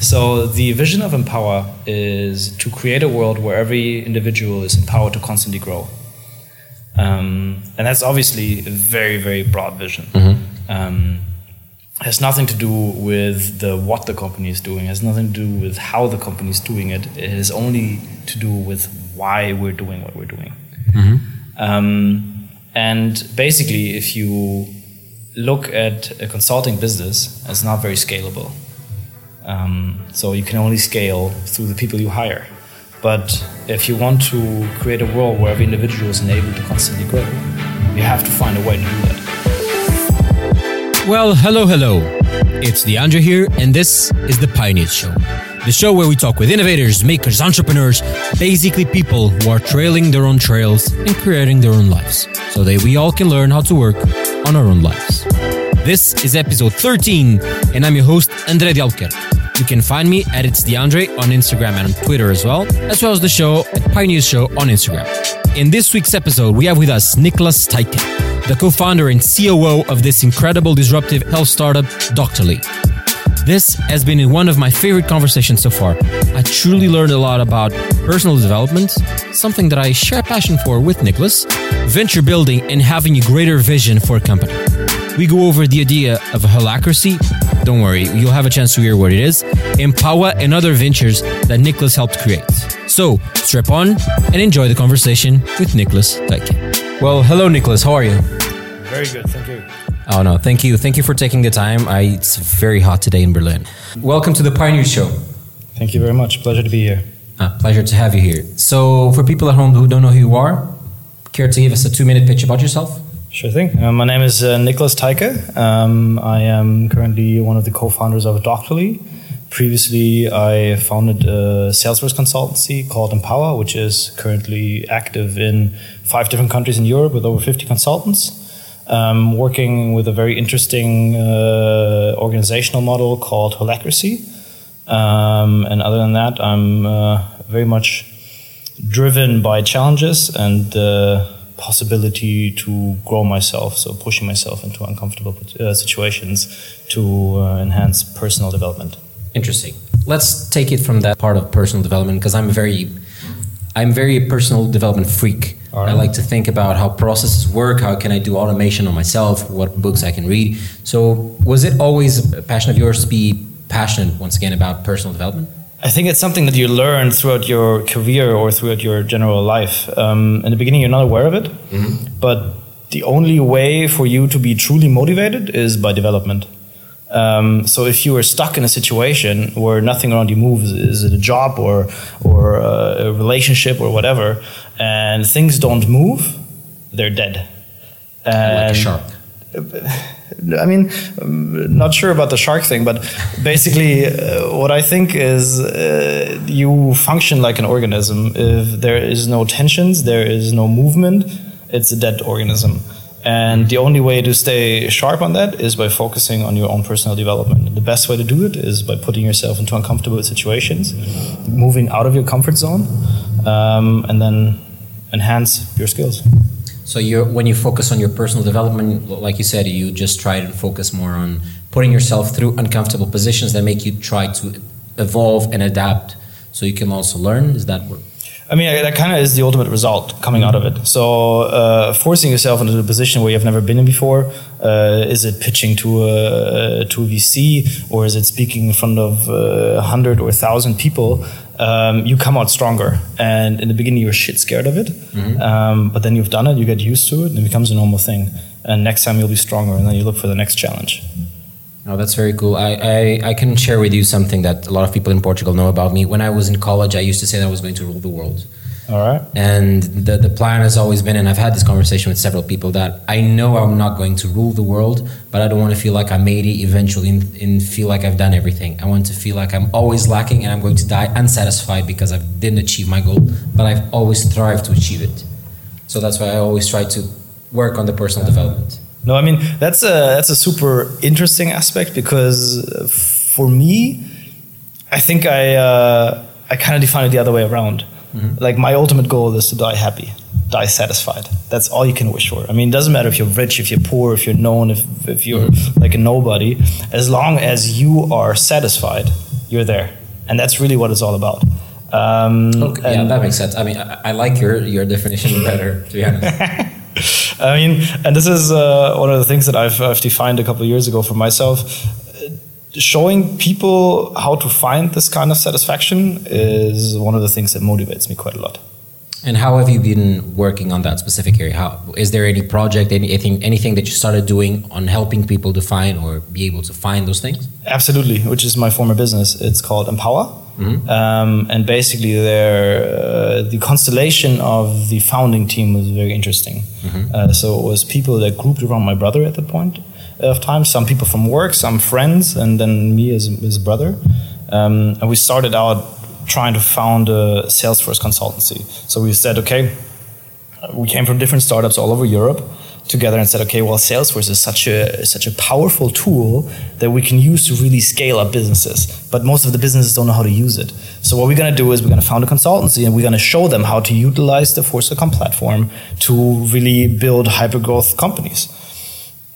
So the vision of Empower is to create a world where every individual is empowered to constantly grow. Um, and that's obviously a very, very broad vision. Um, has nothing to do with the what the company is doing. Has nothing to do with how the company is doing it. It has only to do with why we're doing what we're doing. Um, and basically, if you look at a consulting business, it's not very scalable. Um, so you can only scale through the people you hire. But if you want to create a world where every individual is enabled to constantly grow, you have to find a way to do that. Well, hello, hello. It's DeAndre here, and this is the Pioneers Show. The show where we talk with innovators, makers, entrepreneurs, basically people who are trailing their own trails and creating their own lives, so that we all can learn how to work on our own lives. This is episode 13, and I'm your host, Andre Dialker. You can find me at It's DeAndre on Instagram and on Twitter as well, as well as the show at Pioneers Show on Instagram. In this week's episode, we have with us Nicholas Teiken, the co-founder and COO of this incredible disruptive health startup, Doctorly. This has been one of my favorite conversations so far. I truly learned a lot about personal development, something that I share a passion for with Nicholas, venture building, and having a greater vision for a company. We go over the idea of a holacracy. Don't worry, you'll have a chance to hear what it is, Empower, and other ventures that Nicholas helped create. So, strap on and enjoy the conversation with Nicholas Teiken. Well, hello, Nicholas. How are you? Very good, thank you. Oh no, thank you, thank you for taking the time. I, it's very hot today in Berlin. Welcome to the Pioneer Show. Thank you very much. Pleasure to be here. Ah, pleasure to have you here. So, for people at home who don't know who you are, care to give us a two-minute pitch about yourself? Sure thing. Uh, my name is uh, Nicholas Teike. Um, I am currently one of the co-founders of Doctorly. Previously, I founded a Salesforce consultancy called Empower, which is currently active in five different countries in Europe with over 50 consultants. Um, working with a very interesting uh, organizational model called Holacracy. Um, and other than that, I'm uh, very much driven by challenges and the possibility to grow myself. So pushing myself into uncomfortable uh, situations to uh, enhance personal development. Interesting. Let's take it from that part of personal development because I'm very, I'm very personal development freak. Right. I like to think about how processes work, how can I do automation on myself, what books I can read. So, was it always a passion of yours to be passionate once again about personal development? I think it's something that you learn throughout your career or throughout your general life. Um, in the beginning, you're not aware of it, but the only way for you to be truly motivated is by development. Um, so if you are stuck in a situation where nothing around you moves, is it a job or or uh, a relationship or whatever, and things don't move, they're dead. like a shark. I mean, not sure about the shark thing, but basically, uh, what I think is uh, you function like an organism. If there is no tensions, there is no movement, it's a dead organism. And the only way to stay sharp on that is by focusing on your own personal development. The best way to do it is by putting yourself into uncomfortable situations, moving out of your comfort zone, um, and then enhance your skills. So you when you focus on your personal development, like you said, you just try and focus more on putting yourself through uncomfortable positions that make you try to evolve and adapt, so you can also learn. Is that what? I mean, that kind of is the ultimate result coming out of it. So, uh, forcing yourself into a position where you've never been in before, uh, is it pitching to a, to a VC or is it speaking in front of uh, a hundred or a thousand people? Um, you come out stronger. And in the beginning, you're shit scared of it. Um, but then you've done it, you get used to it, and it becomes a normal thing. And next time you'll be stronger, and then you look for the next challenge. Oh, that's very cool. I, I, I can share with you something that a lot of people in Portugal know about me. When I was in college, I used to say that I was going to rule the world. All right. And the, the plan has always been, and I've had this conversation with several people, that I know I'm not going to rule the world, but I don't want to feel like I made it eventually and, and feel like I've done everything. I want to feel like I'm always lacking and I'm going to die unsatisfied because I didn't achieve my goal, but I've always thrived to achieve it. So that's why I always try to work on the personal development. No, I mean that's a that's a super interesting aspect because for me, I think I uh, I kind of define it the other way around. Like my ultimate goal is to die happy, die satisfied. That's all you can wish for. I mean, it doesn't matter if you're rich, if you're poor, if you're known, if if you're like a nobody. As long as you are satisfied, you're there, and that's really what it's all about. Um, okay, yeah, that makes sense. I mean, I, I, like your your definition better, to be honest. I mean, and this is uh, one of the things that I've, I've defined a couple of years ago for myself. Showing people how to find this kind of satisfaction is one of the things that motivates me quite a lot. And how have you been working on that specific area? How is there any project, anything, anything that you started doing on helping people define or be able to find those things? Absolutely, which is my former business. It's called Empower, mm-hmm. um, and basically, uh, the constellation of the founding team was very interesting. Mm-hmm. Uh, so it was people that grouped around my brother at that point of time. Some people from work, some friends, and then me as his brother. Um, and we started out trying to found a Salesforce consultancy. So we said, okay, we came from different startups all over Europe together and said, okay, well, Salesforce is such a such a powerful tool that we can use to really scale up businesses. But most of the businesses don't know how to use it. So what we're going to do is we're going to found a consultancy and we're going to show them how to utilize the Force.com platform to really build hyper growth companies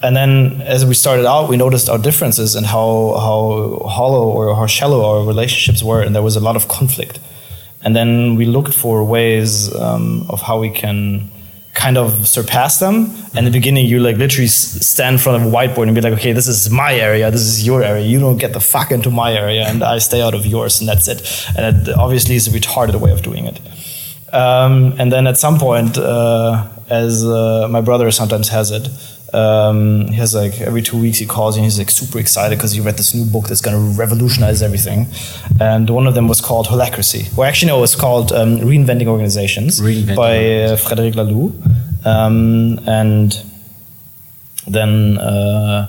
and then as we started out, we noticed our differences and how how hollow or how shallow our relationships were, and there was a lot of conflict. And then we looked for ways um, of how we can kind of surpass them. And in the beginning, you like literally stand in front of a whiteboard and be like, okay, this is my area, this is your area. You don't get the fuck into my area, and I stay out of yours, and that's it. And it obviously is a retarded way of doing it. Um, and then at some point, uh, as uh, my brother sometimes has it, um, he has like every two weeks he calls you and he's like super excited because he read this new book that's going to revolutionize everything. And one of them was called Holacracy. Well, actually, no, it was called um, Reinventing Organizations Reinventing by uh, Frederic Laloux. Um, and then uh,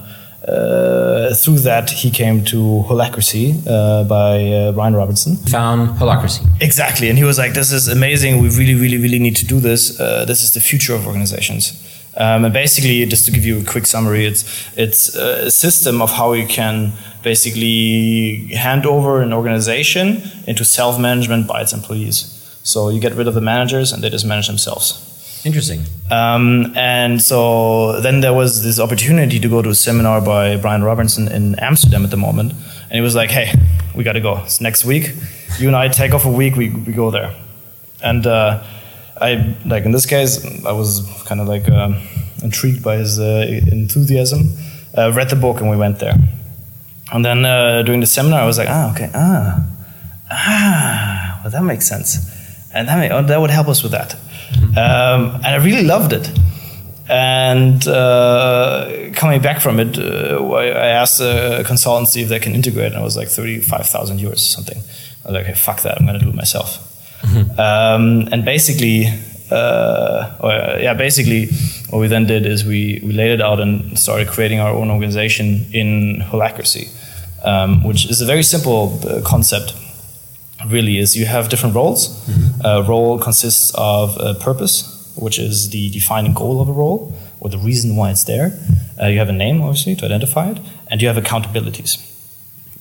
uh, through that, he came to Holacracy uh, by uh, Brian Robertson. Found Holacracy. Exactly. And he was like, this is amazing. We really, really, really need to do this. Uh, this is the future of organizations. Um, and basically, just to give you a quick summary, it's it's a system of how you can basically hand over an organization into self-management by its employees. So you get rid of the managers, and they just manage themselves. Interesting. Um, and so then there was this opportunity to go to a seminar by Brian Robertson in Amsterdam at the moment, and he was like, "Hey, we got to go. It's next week. You and I take off a week. We we go there." And uh, I like in this case, I was kind of like uh, intrigued by his uh, enthusiasm. Uh, read the book and we went there. And then uh, during the seminar, I was like, ah, okay, ah, ah, well, that makes sense, and that may, oh, that would help us with that. Um, and I really loved it. And uh, coming back from it, uh, I asked a consultancy if they can integrate, and it was like thirty-five thousand euros or something. I was like, okay, fuck that, I'm going to do it myself. Mm-hmm. Um, and basically, uh, or, yeah, basically, what we then did is we, we laid it out and started creating our own organization in Holacracy, um, which is a very simple uh, concept. Really, is you have different roles. Mm-hmm. A role consists of a purpose, which is the defining goal of a role or the reason why it's there. Uh, you have a name, obviously, to identify it, and you have accountabilities.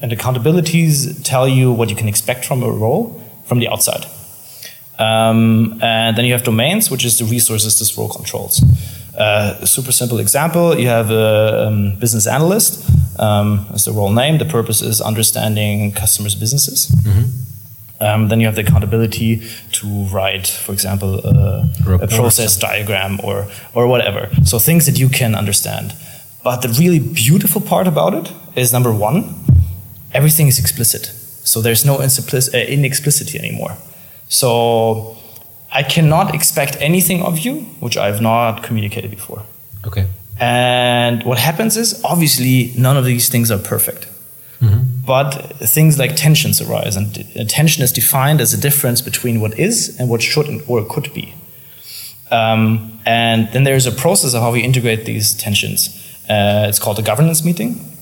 And accountabilities tell you what you can expect from a role from the outside. Um, and then you have domains, which is the resources this role controls. Uh, super simple example you have a um, business analyst, um, as the role name. The purpose is understanding customers' businesses. Mm-hmm. Um, then you have the accountability to write, for example, uh, a process diagram or, or whatever. So things that you can understand. But the really beautiful part about it is number one, everything is explicit. So there's no uh, inexplicity anymore. So I cannot expect anything of you which I have not communicated before. Okay. And what happens is obviously none of these things are perfect. Mm-hmm. But things like tensions arise, and tension is defined as a difference between what is and what should or could be. Um, and then there's a process of how we integrate these tensions. Uh, it's called a governance meeting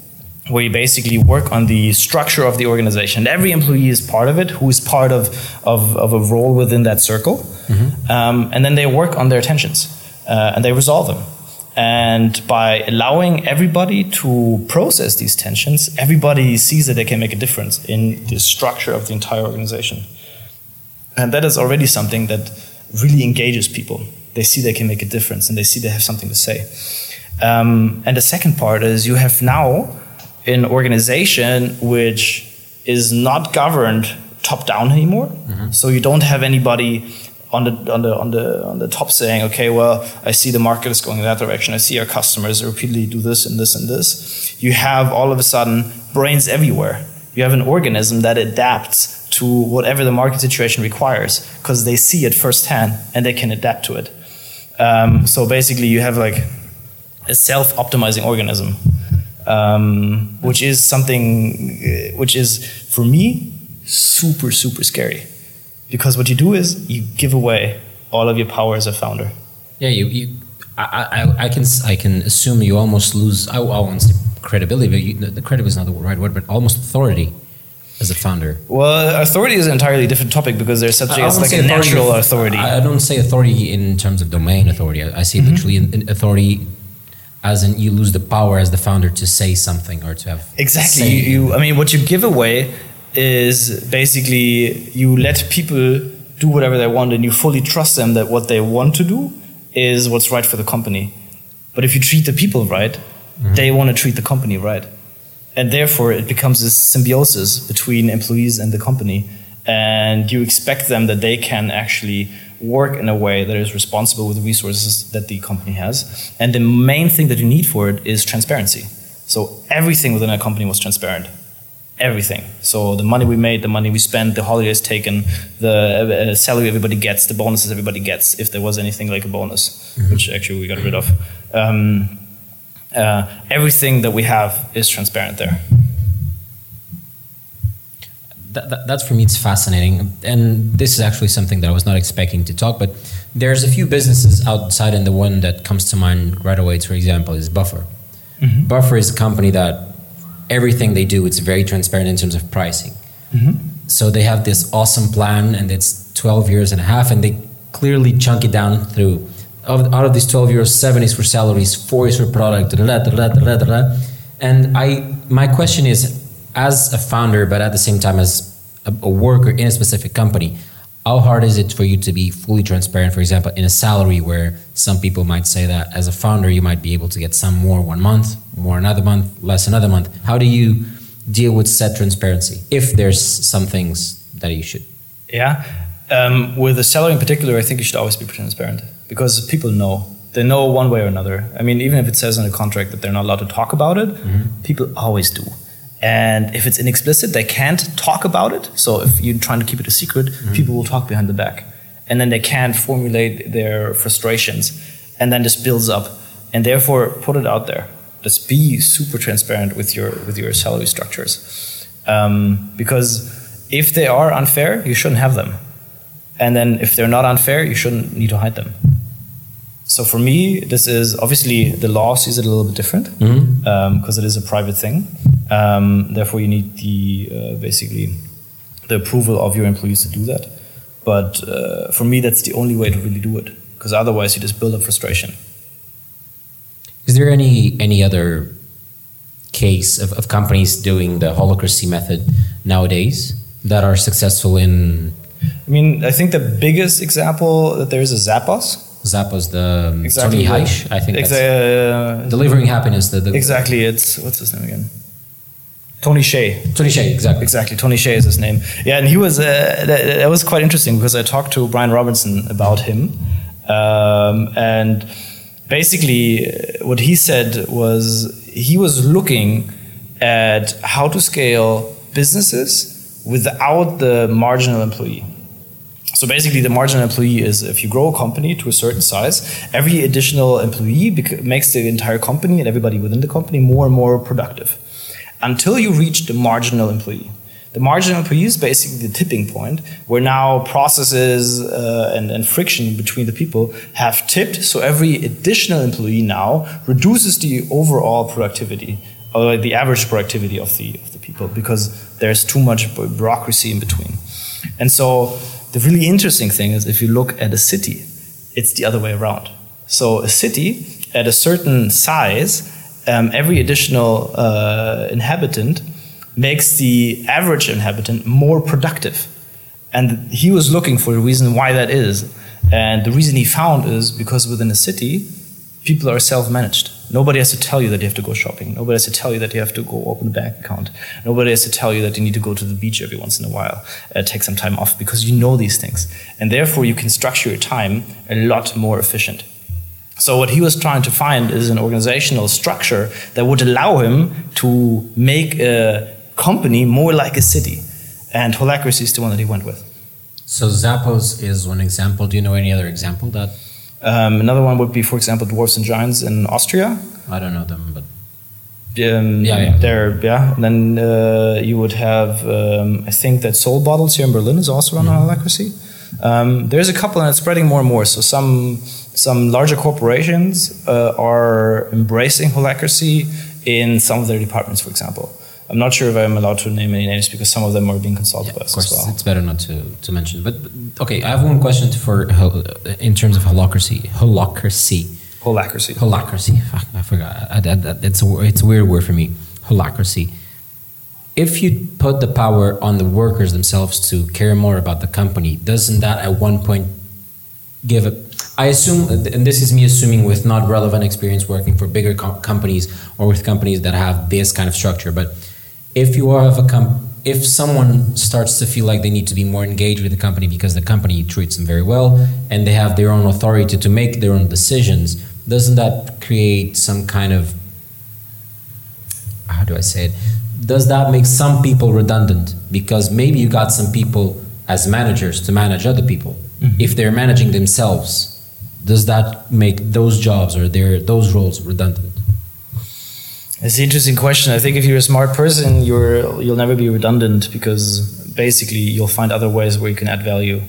where you basically work on the structure of the organization. Every employee is part of it, who is part of, of, of a role within that circle. Mm-hmm. Um, and then they work on their tensions uh, and they resolve them. And by allowing everybody to process these tensions, everybody sees that they can make a difference in the structure of the entire organization. And that is already something that really engages people. They see they can make a difference and they see they have something to say. Um, and the second part is you have now an organization which is not governed top down anymore. So you don't have anybody on the on the on the on the top saying, okay, well, I see the market is going in that direction. I see our customers repeatedly do this and this and this. You have all of a sudden brains everywhere. You have an organism that adapts to whatever the market situation requires because they see it firsthand and they can adapt to it. Um, so basically, you have like a self-optimizing organism, um, which is something uh, which is for me super super scary because what you do is you give away all of your power as a founder. Yeah, you, you I, I, I can I can assume you almost lose. I, I won't say credibility, but you, the credibility is not the right word, but almost authority as a founder. Well, authority is an entirely different topic because there's such as like a natural authority. I don't say authority in terms of domain authority. I, I say Mm-hmm. literally authority as in you lose the power as the founder to say something or to have Exactly. You, you, I mean, what you give away is basically you let people do whatever they want, and you fully trust them that what they want to do is what's right for the company. But if you treat the people right, mm-hmm. they want to treat the company right, and therefore it becomes this symbiosis between employees and the company, and you expect them that they can actually work in a way that is responsible with the resources that the company has. And the main thing that you need for it is transparency. So everything within a company was transparent. Everything. So the money we made, the money we spent, the holidays taken, the uh, salary everybody gets, the bonuses everybody gets, if there was anything like a bonus, which actually we got rid of. Um, uh, everything that we have is transparent there. That, that, that's for me it's fascinating. And this is actually something that i was not expecting to talk but there's a few businesses outside and the one that comes to mind right away for example is buffer. Mm-hmm. Buffer is a company that everything they do it's very transparent in terms of pricing. Mm-hmm. So they have this awesome plan and it's 12 years and a half and they clearly chunk it down through out of these 12 years seven is for salaries four is for product da, da, da. and i my question is as a founder but at the same time as a, a worker in a specific company how hard is it for you to be fully transparent for example in a salary where some people might say that as a founder you might be able to get some more one month more another month less another month how do you deal with set transparency if there's some things that you should Yeah. Um, with the salary in particular, I think you should always be transparent because people know. They know one way or another. I mean, even if it says in a contract that they're not allowed to talk about it, people always do. And if it's inexplicit, they can't talk about it. So if you're trying to keep it a secret, mm-hmm. people will talk behind the back. And then they can't formulate their frustrations. And then this builds up. And therefore, put it out there. Just be super transparent with your, with your salary structures. Um, because if they are unfair, you shouldn't have them. And then if they're not unfair, you shouldn't need to hide them. So for me, this is obviously the law sees it a little bit different mm-hmm. um, because it is a private thing. Um, therefore, you need the uh, basically the approval of your employees to do that. But uh, for me, that's the only way to really do it because otherwise, you just build up frustration. Is there any any other case of, of companies doing the holacracy method nowadays that are successful in I mean, I think the biggest example that there is is Zappos. Zappos, the um, Exactly. Tony Heisch? I think that's Exa- uh, delivering happiness. The, the Exactly. It's what's his name again? Tony Hsieh. Tony Hsieh, exactly. Exactly. Tony Hsieh is his name. Yeah, and he was uh, that, that was quite interesting because I talked to Brian Robertson about him, um, and basically uh, what he said was he was looking at how to scale businesses without the marginal employee. So basically, the marginal employee is if you grow a company to a certain size, every additional employee bec- makes the entire company and everybody within the company more and more productive until you reach the marginal employee. The marginal employee is basically the tipping point where now processes uh, and, and friction between the people have tipped. So every additional employee now reduces the overall productivity or the average productivity of the, of the people because there's too much bureaucracy in between. And so the really interesting thing is if you look at a city, it's the other way around. So a city at a certain size, um, every additional uh, inhabitant makes the average inhabitant more productive. And he was looking for the reason why that is. And the reason he found is because within a city, people are self managed. Nobody has to tell you that you have to go shopping. Nobody has to tell you that you have to go open a bank account. Nobody has to tell you that you need to go to the beach every once in a while, uh, take some time off because you know these things. And therefore, you can structure your time a lot more efficient. So, what he was trying to find is an organizational structure that would allow him to make a company more like a city. And Holacracy is the one that he went with. So, Zappos is one example. Do you know any other example that um, another one would be, for example, Dwarfs and Giants in Austria. I don't know them, but um, yeah, yeah, they're yeah. And then uh, you would have, um, I think that Soulbottles here in Berlin is also run mm-hmm. on Holacracy. Um, there's a couple, and it's spreading more and more. So some some larger corporations uh, are embracing Holacracy in some of their departments, for example. I'm not sure if I'm allowed to name any names because some of them are being consulted yeah, by us of course, as well. It's better not to, to mention. But, but okay, I have one question for in terms of holacracy. Holacracy. Holacracy. Holacracy. I forgot. I, I, it's a it's a weird word for me. Holacracy. If you put the power on the workers themselves to care more about the company, doesn't that at one point give a I assume, and this is me assuming with not relevant experience working for bigger co- companies or with companies that have this kind of structure, but if you have a comp if someone starts to feel like they need to be more engaged with the company because the company treats them very well and they have their own authority to make their own decisions doesn't that create some kind of how do i say it? Does that make some people redundant? Because maybe you got some people as managers to manage other people mm-hmm. if they're managing themselves does that make those jobs or their those roles redundant it's an interesting question. I think if you're a smart person, you're you'll never be redundant because basically you'll find other ways where you can add value.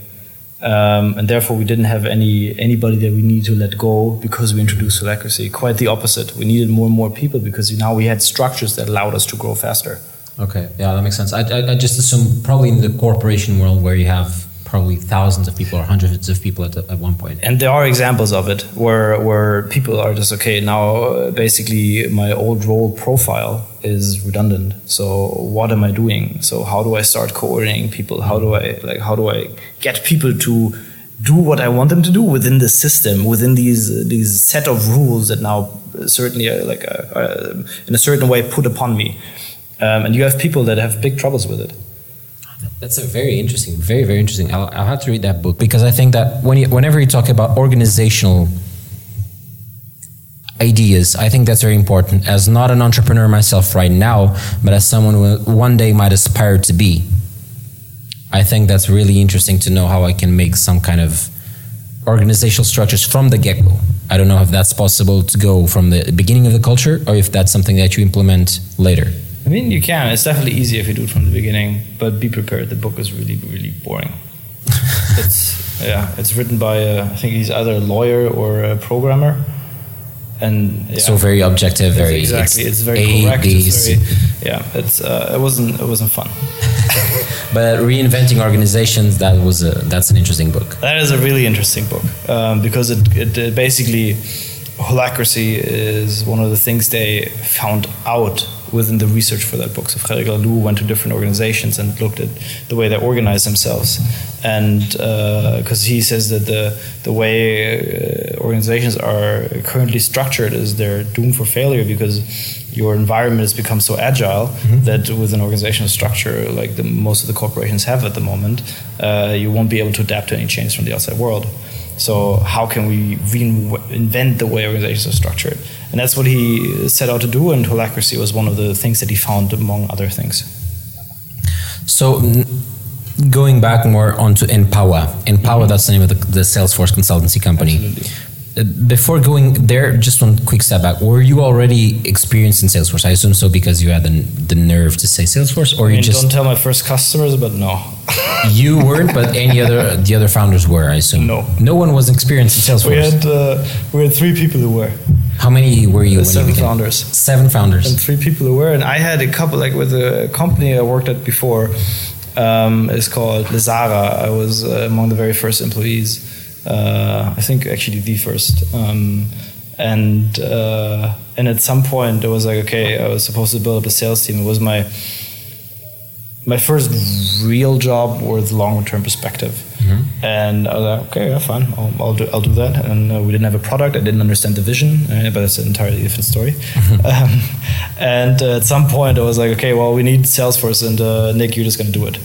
Um, and therefore, we didn't have any anybody that we need to let go because we introduced Holacracy. Quite the opposite. We needed more and more people because now we had structures that allowed us to grow faster. Okay, yeah, that makes sense. I, I, I just assume probably in the corporation world where you have probably thousands of people or hundreds of people at, at one point. And there are examples of it where where people are just okay now. Basically, my old role profile is redundant. So what am I doing? So how do I start coordinating people? How do I like? How do I get people to do what I want them to do within the system, within these these set of rules that now certainly are like are, uh, are uh, in a certain way put upon me. Um, and you have people that have big troubles with it. That's a very interesting, very very interesting. I'll, I'll have to read that book because I think that when you, whenever you talk about organizational ideas, I think that's very important. As not an entrepreneur myself right now, but as someone who one day might aspire to be, I think that's really interesting to know how I can make some kind of organizational structures from the get go. I don't know if that's possible to go from the beginning of the culture or if that's something that you implement later. I mean, you can. It's definitely easier if you do it from the beginning, but be prepared. The book is really, really boring. it's yeah, it's written by a, I think he's either a lawyer or a programmer, and yeah. so very objective, very it's exactly. It's, it's very a, correct. It's very, yeah, it's uh, it wasn't it wasn't fun. but reinventing organizations that was a, that's an interesting book. That is a really interesting book um, because it, it, it basically holacracy is one of the things they found out within the research for that book. So Frederic Laloux went to different organizations and looked at the way they organize themselves, and because uh, he says that the the way uh, organizations are currently structured is they're doomed for failure because your environment has become so agile mm-hmm. that with an organizational structure like the, most of the corporations have at the moment, uh, you won't be able to adapt to any change from the outside world. So how can we reinvent the way organizations are structured? And that's what he set out to do, and holacracy was one of the things that he found among other things. So going back more onto Empower, Empower, mm-hmm. that's the name of the, the Salesforce consultancy company. Absolutely before going there, just one quick step back. Were you already experienced in Salesforce? I assume so because you had the, the nerve to say Salesforce, or I mean, you just don't tell my first customers, but no. you weren't, but any other the other founders were. I assume. No. No one was experienced in Salesforce. We had uh, we had three people who were. How many were you? Uh, seven you founders. Seven founders. And three people who were, and I had a couple like with a company I worked at before. Um, it's called Lesara. I was uh, among the very first employees I think actually the first. Um, and uh, and at some point it was like okay, I was supposed to build up a sales team. It was my my first real job with long term perspective. Mm-hmm. And I was like, okay, yeah, fine, I'll, I'll do I'll do that. And uh, we didn't have a product. I didn't understand the vision, uh, but that's an entirely different story. Um, and uh, at some point, I was like, okay, well, we need Salesforce, and uh, Nick, you're just gonna do it.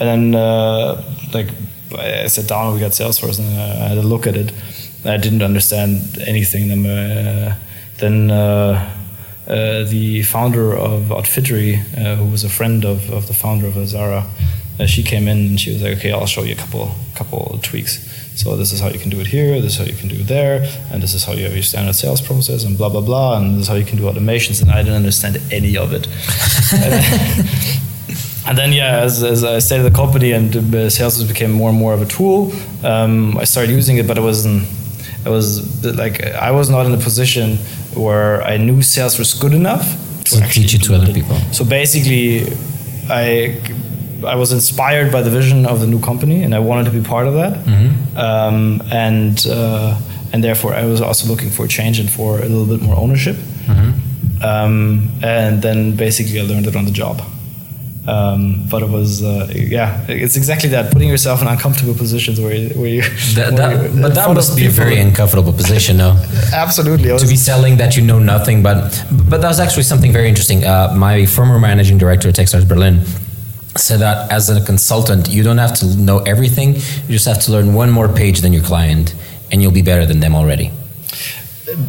And then uh, like I sat down and we got Salesforce, and I had a look at it. I didn't understand anything. Then, uh, then uh, uh, the founder of Outfittery, uh, who was a friend of, of the founder of Azara, uh, she came in and she was like, "Okay, I'll show you a couple couple of tweaks. So this is how you can do it here. This is how you can do it there, and this is how you have your standard sales process, and blah blah blah, and this is how you can do automations." And I didn't understand any of it. And then, yeah, as, as I stayed at the company and Salesforce became more and more of a tool, um, I started using it, but it wasn't. It was like I was not in a position where I knew Salesforce was good enough To teach it to other implement people. So basically, I I was inspired by the vision of the new company, and I wanted to be part of that. Mm-hmm. Um, and uh, and therefore, I was also looking for a change and for a little bit more ownership. Mm-hmm. Um, and then basically, I learned it on the job. Um, but it was, uh, yeah, it's exactly that putting yourself in uncomfortable positions where you, where you, That, where that, you- but that must be a very uncomfortable position, no? absolutely. To be selling that you know nothing but but that was actually something very interesting uh, my former managing director at techstars berlin said that as a consultant you don't have to know everything you just have to learn one more page than your client and you'll be better than them already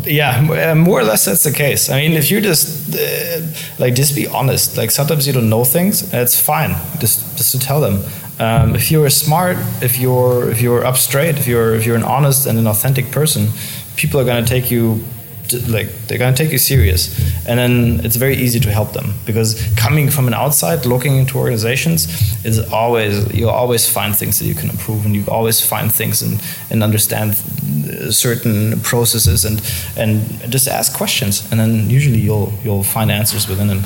yeah, uh, more or less that's the case. I mean, if you just uh, like just be honest. Like sometimes you don't know things, it's fine. Just just to tell them. Um, if you're smart, if you're if you're up straight, if you're if you're an honest and an authentic person, people are gonna take you. Like they're gonna take you serious, and then it's very easy to help them because coming from an outside, looking into organizations, is always you always find things that you can improve, and you always find things and and understand certain processes and and just ask questions and then usually you'll you'll find answers within them.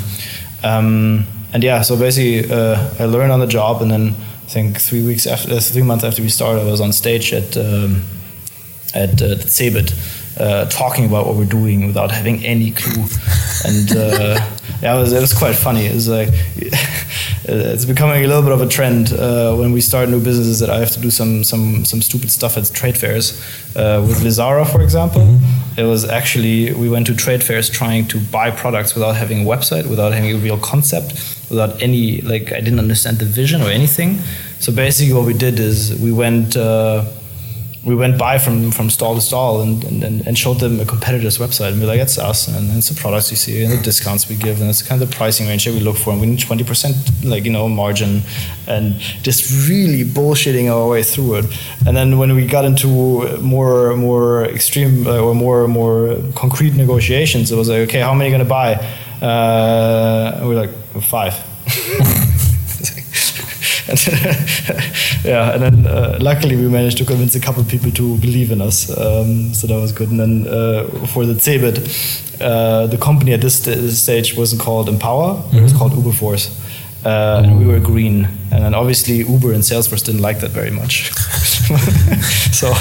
Um, and yeah so basically uh, I learned on the job and then I think three weeks after three months after we started I was on stage at um, at uh, CeBIT uh, talking about what we're doing without having any clue and uh, yeah it was, it was quite funny it was like it's becoming a little bit of a trend uh, when we start new businesses that I have to do some some some stupid stuff at trade fairs. Uh, with Lesara, for example, it was actually we went to trade fairs trying to buy products without having a website, without having a real concept, without any like I didn't understand the vision or anything. So basically, what we did is we went. We went by from, from stall to stall and, and, and showed them a competitor's website and we're like, that's us and it's the products you see and the discounts we give and it's kind of the pricing range that we look for and we need 20% like, you know, margin and just really bullshitting our way through it. And then when we got into more, more extreme uh, or more, more concrete negotiations, it was like, okay, how many are you going to buy? Uh, we're like, five. And yeah, and then uh, luckily we managed to convince a couple of people to believe in us, um, so that was good. And then uh, for the CeBIT, uh, the company at this st- stage wasn't called Empower; it was called Uberforce, uh, and we were green. And then obviously Uber and Salesforce didn't like that very much, so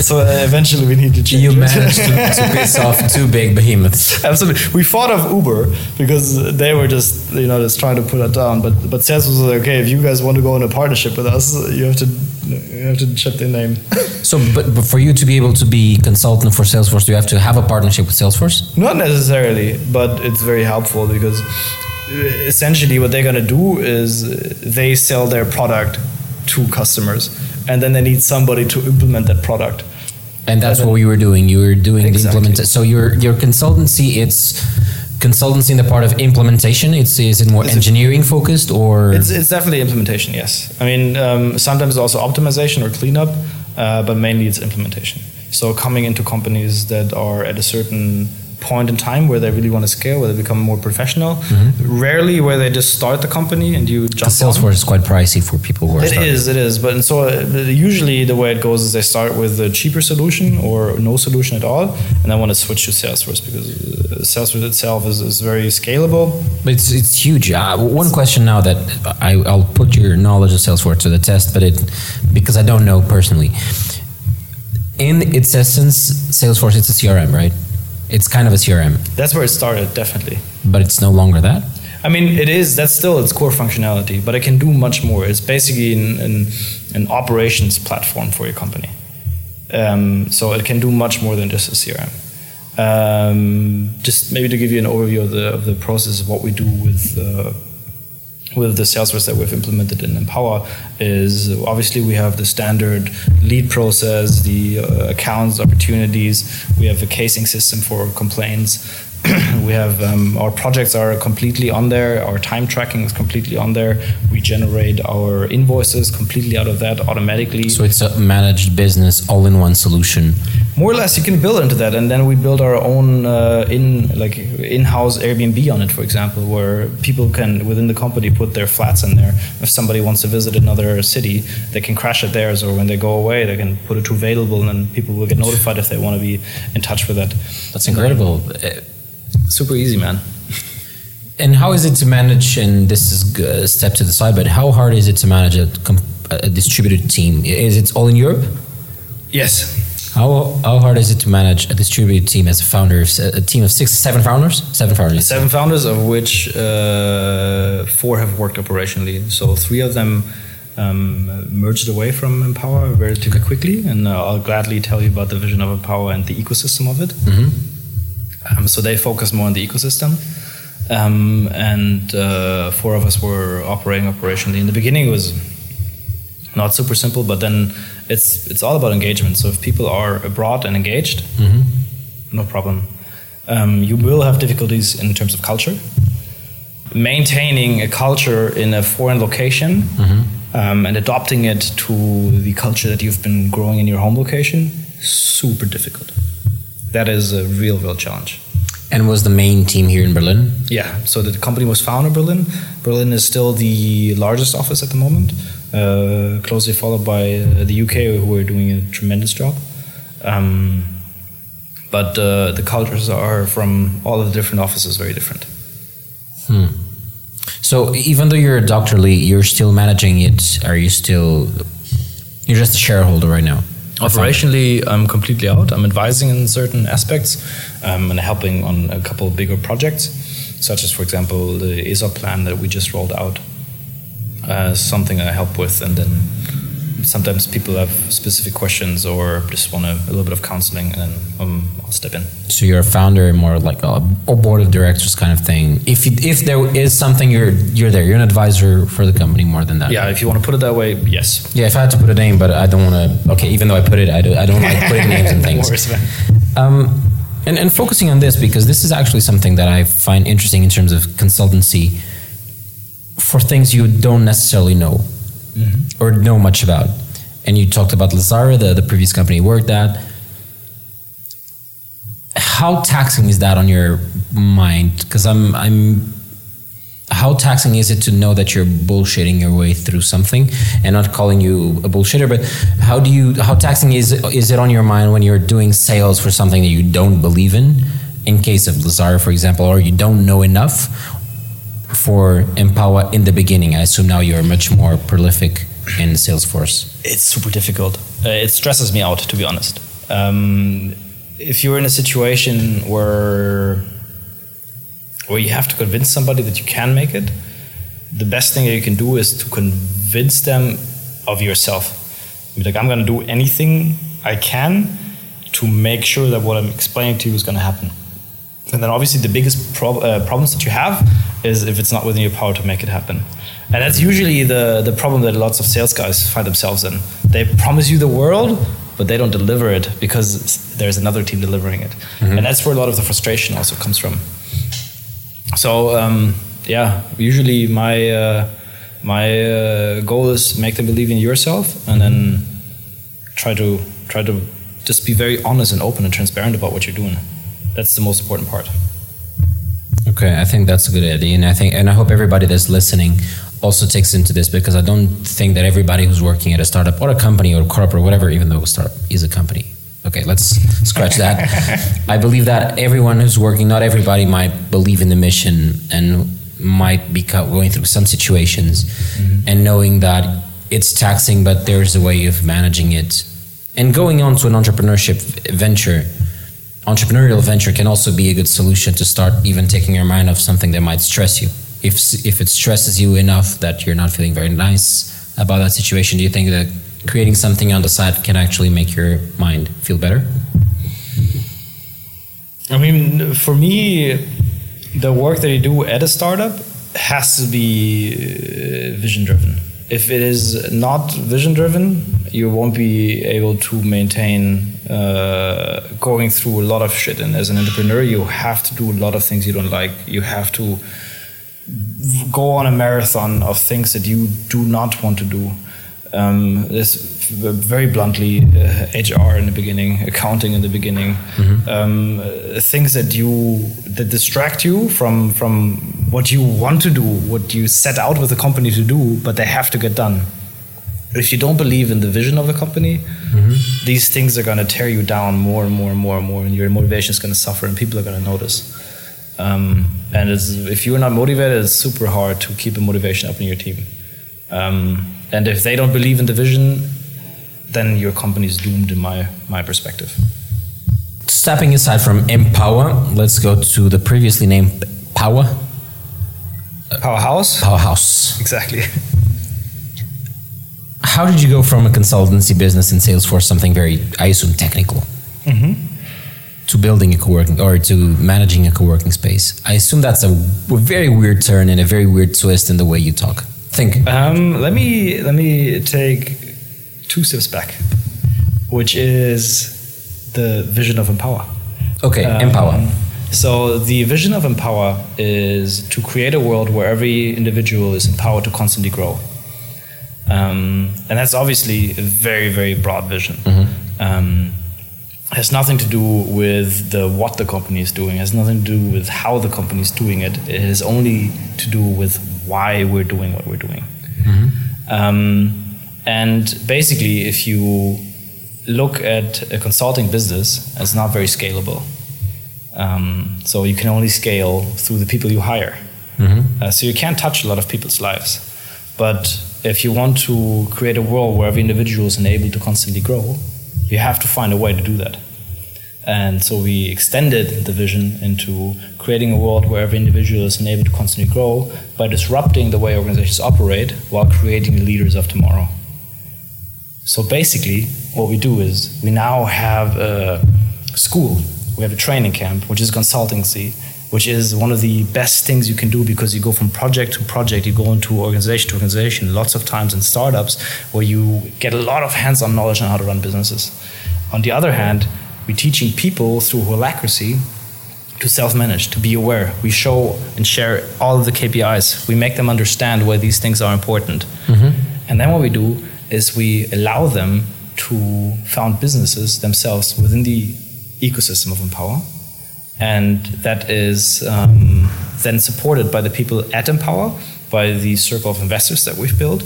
so eventually we need to change. you managed to, to piss off two big behemoths Absolutely. We thought of Uber because they were just you know just trying to put it down. But but Salesforce was like, okay, if you guys want to go in a partnership with us, you have to you have to check their name. so but, but for you to be able to be consultant for salesforce do you have to have a partnership with salesforce Not necessarily, but it's very helpful because uh, essentially what they're going to do is uh, they sell their product to customers, and then they need somebody to implement that product. And that's And what then- you were doing. You were doing the Exactly. implement. So your your consultancy, it's consultancy in the part of implementation. It's is it more engineering focused or It's, it's definitely implementation, yes. I mean, um, sometimes also optimization or cleanup, uh, but mainly it's implementation. So coming into companies that are at a certain point in time where they really want to scale, where they become more professional. Rarely where they just start the company and you jump. Salesforce on. is quite pricey for people who are It starting. is, it is. But and so uh, usually the way it goes is they start with a cheaper solution or no solution at all, and then want to switch to Salesforce because uh, Salesforce itself is, is very scalable. But it's it's huge. Uh, one question now that I, I'll put your knowledge of Salesforce to the test, but it because I don't know personally. In its essence, Salesforce it's a CRM, right? It's kind of a CRM, That's where it started, definitely. but it's no longer that. I mean, it is. That's still its core functionality, but it can do much more. It's basically an, an, an operations platform for your company. Um, so it can do much more than just a CRM. Um, just maybe to give you an overview of the of the process of what we do with. Uh, with the Salesforce that we've implemented in Empower is obviously we have the standard lead process, the uh, accounts, opportunities. We have a casing system for complaints. we have um, our projects are completely on there. Our time tracking is completely on there. We generate our invoices completely out of that automatically. So it's a managed business all-in-one solution. More or less, you can build into that, and then we build our own uh, in like in-house Airbnb on it, for example, where people can within the company put their flats in there. If somebody wants to visit another city, they can crash at theirs, or when they go away, they can put it to available, and then people will get notified if they want to be in touch with that. That's incredible. Super easy, man. And how is it to manage? And this is a step to the side, but how hard is it to manage a, a distributed team? Is it all in Europe? Yes. How, how hard is it to manage a distributed team as a founder? A team of six, seven founders, seven founders, seven founders, of which uh, four have worked operationally. So three of them um, merged away from Empower relatively quickly, and uh, I'll gladly tell you about the vision of Empower and the ecosystem of it. Mm-hmm. Um, so they focus more on the ecosystem. Um, and uh, four of us were operating operationally. In the beginning, it was not super simple, but then it's it's all about engagement. So if people are abroad and engaged, mm-hmm. no problem. Um, you will have difficulties in terms of culture. Maintaining a culture in a foreign location mm-hmm. um, and adopting it to the culture that you've been growing in your home location, super difficult that is a real, real challenge. And was the main team here in Berlin? Yeah, so the company was founded in Berlin. Berlin is still the largest office at the moment, uh, closely followed by uh, the UK, who are doing a tremendous job. Um, but uh, the cultures are from all of the different offices very different. Hmm. So even though you're a Doctorly, you're still managing it. Are you still? You're just a shareholder right now. Operationally, I'm completely out. I'm advising in certain aspects um, and helping on a couple bigger projects, such as, for example, the ESOP plan that we just rolled out. Uh, something I help with, and then sometimes people have specific questions or just want a, a little bit of counseling, and um, I'll step in. So you're a founder, more like a, a, board of directors kind of thing. If you, if there is something, you're you're there. You're an advisor for the company more than that. Yeah, if you want to put it that way, yes. Yeah, if I had to put a name, but I don't want to. Okay, even though I put it, I, do, I don't like putting names and things. Worse, um, and, and focusing on this because this is actually something that I find interesting in terms of consultancy for things you don't necessarily know mm-hmm. or know much about. And you talked about Lesara, the, the previous company you worked at. How taxing is that on your mind? Because I'm, I'm. How taxing is it to know that you're bullshitting your way through something, and not calling you a bullshitter? But how do you? How taxing is is it on your mind when you're doing sales for something that you don't believe in? In case of Lesara, for example, or you don't know enough, for Empower in the beginning? I assume now you're much more prolific in Salesforce. It's super difficult. Uh, it stresses me out, to be honest. Um, if you're in a situation where where you have to convince somebody that you can make it, the best thing that you can do is to convince them of yourself. Be like, I'm going to do anything I can to make sure that what I'm explaining to you is going to happen. And then obviously the biggest prob- uh, problems that you have is if it's not within your power to make it happen. And that's usually the, the problem that lots of sales guys find themselves in. They promise you the world, but they don't deliver it because there's another team delivering it. Mm-hmm. And that's where a lot of the frustration also comes from. So, um, yeah, usually my, uh, my uh, goal is make them believe in yourself and then try to, try to just be very honest and open and transparent about what you're doing. That's the most important part. Okay, I think that's a good idea, and I think, and I hope everybody that's listening also takes into this because I don't think that everybody who's working at a startup or a company or a corporate or whatever, even though a startup is a company. Okay, let's scratch that. I believe that everyone who's working, not everybody might believe in the mission and might be going through some situations mm-hmm. and knowing that it's taxing, but there's a way of managing it. And going on to an entrepreneurship venture, entrepreneurial venture can also be a good solution to start even taking your mind off something that might stress you. if if it stresses you enough that you're not feeling very nice about that situation, do you think that creating something on the side can actually make your mind feel better? I mean, for me, the work that you do at a startup has to be uh, vision driven. If it is not vision driven, you won't be able to maintain uh, going through a lot of shit. And as an entrepreneur, you have to do a lot of things you don't like. You have to go on a marathon of things that you do not want to do. Um, this very bluntly uh, HR in the beginning, accounting in the beginning, mm-hmm. um, uh, things that you that distract you from from what you want to do, what you set out with the company to do, but they have to get done. If you don't believe in the vision of the company, mm-hmm. these things are going to tear you down more and more and more and more, and your motivation is going to suffer, and people are going to notice. Um, and if you're not motivated, it's super hard to keep the motivation up in your team. Um, and if they don't believe in the vision, then your company is doomed, in my my perspective. Stepping aside from Empower, let's go to the previously named Power. Powerhouse. Powerhouse. Exactly. How did you go from a consultancy business in Salesforce, something very, I assume, technical, mm-hmm. to building a co-working or to managing a co-working space? I assume that's a, a very weird turn and a very weird twist in the way you talk. Think. Um, let me let me take two steps back, which is the vision of Empower. Okay, um, Empower. So the vision of Empower is to create a world where every individual is empowered to constantly grow. Um, and that's obviously a very, very broad vision. Mm-hmm. Um, has nothing to do with the what the company is doing. Has nothing to do with how the company is doing it. It has only to do with why we're doing what we're doing. Mm-hmm. Um, and basically, if you look at a consulting business, it's not very scalable. Um, so you can only scale through the people you hire. Mm-hmm. Uh, so you can't touch a lot of people's lives. But if you want to create a world where every individual is enabled to constantly grow, you have to find a way to do that. And so we extended the vision into creating a world where every individual is enabled to constantly grow by disrupting the way organizations operate while creating the leaders of tomorrow. So basically, what we do is we now have a school, we have a training camp, which is consultancy, which is one of the best things you can do because you go from project to project, you go into organization to organization, lots of times in startups where you get a lot of hands on knowledge on how to run businesses. On the other hand, we're teaching people through holacracy to self-manage, to be aware. We show and share all of the KPIs. We make them understand why these things are important. Mm-hmm. And then what we do is we allow them to found businesses themselves within the ecosystem of Empower. And that is um, then supported by the people at Empower, by the circle of investors that we've built.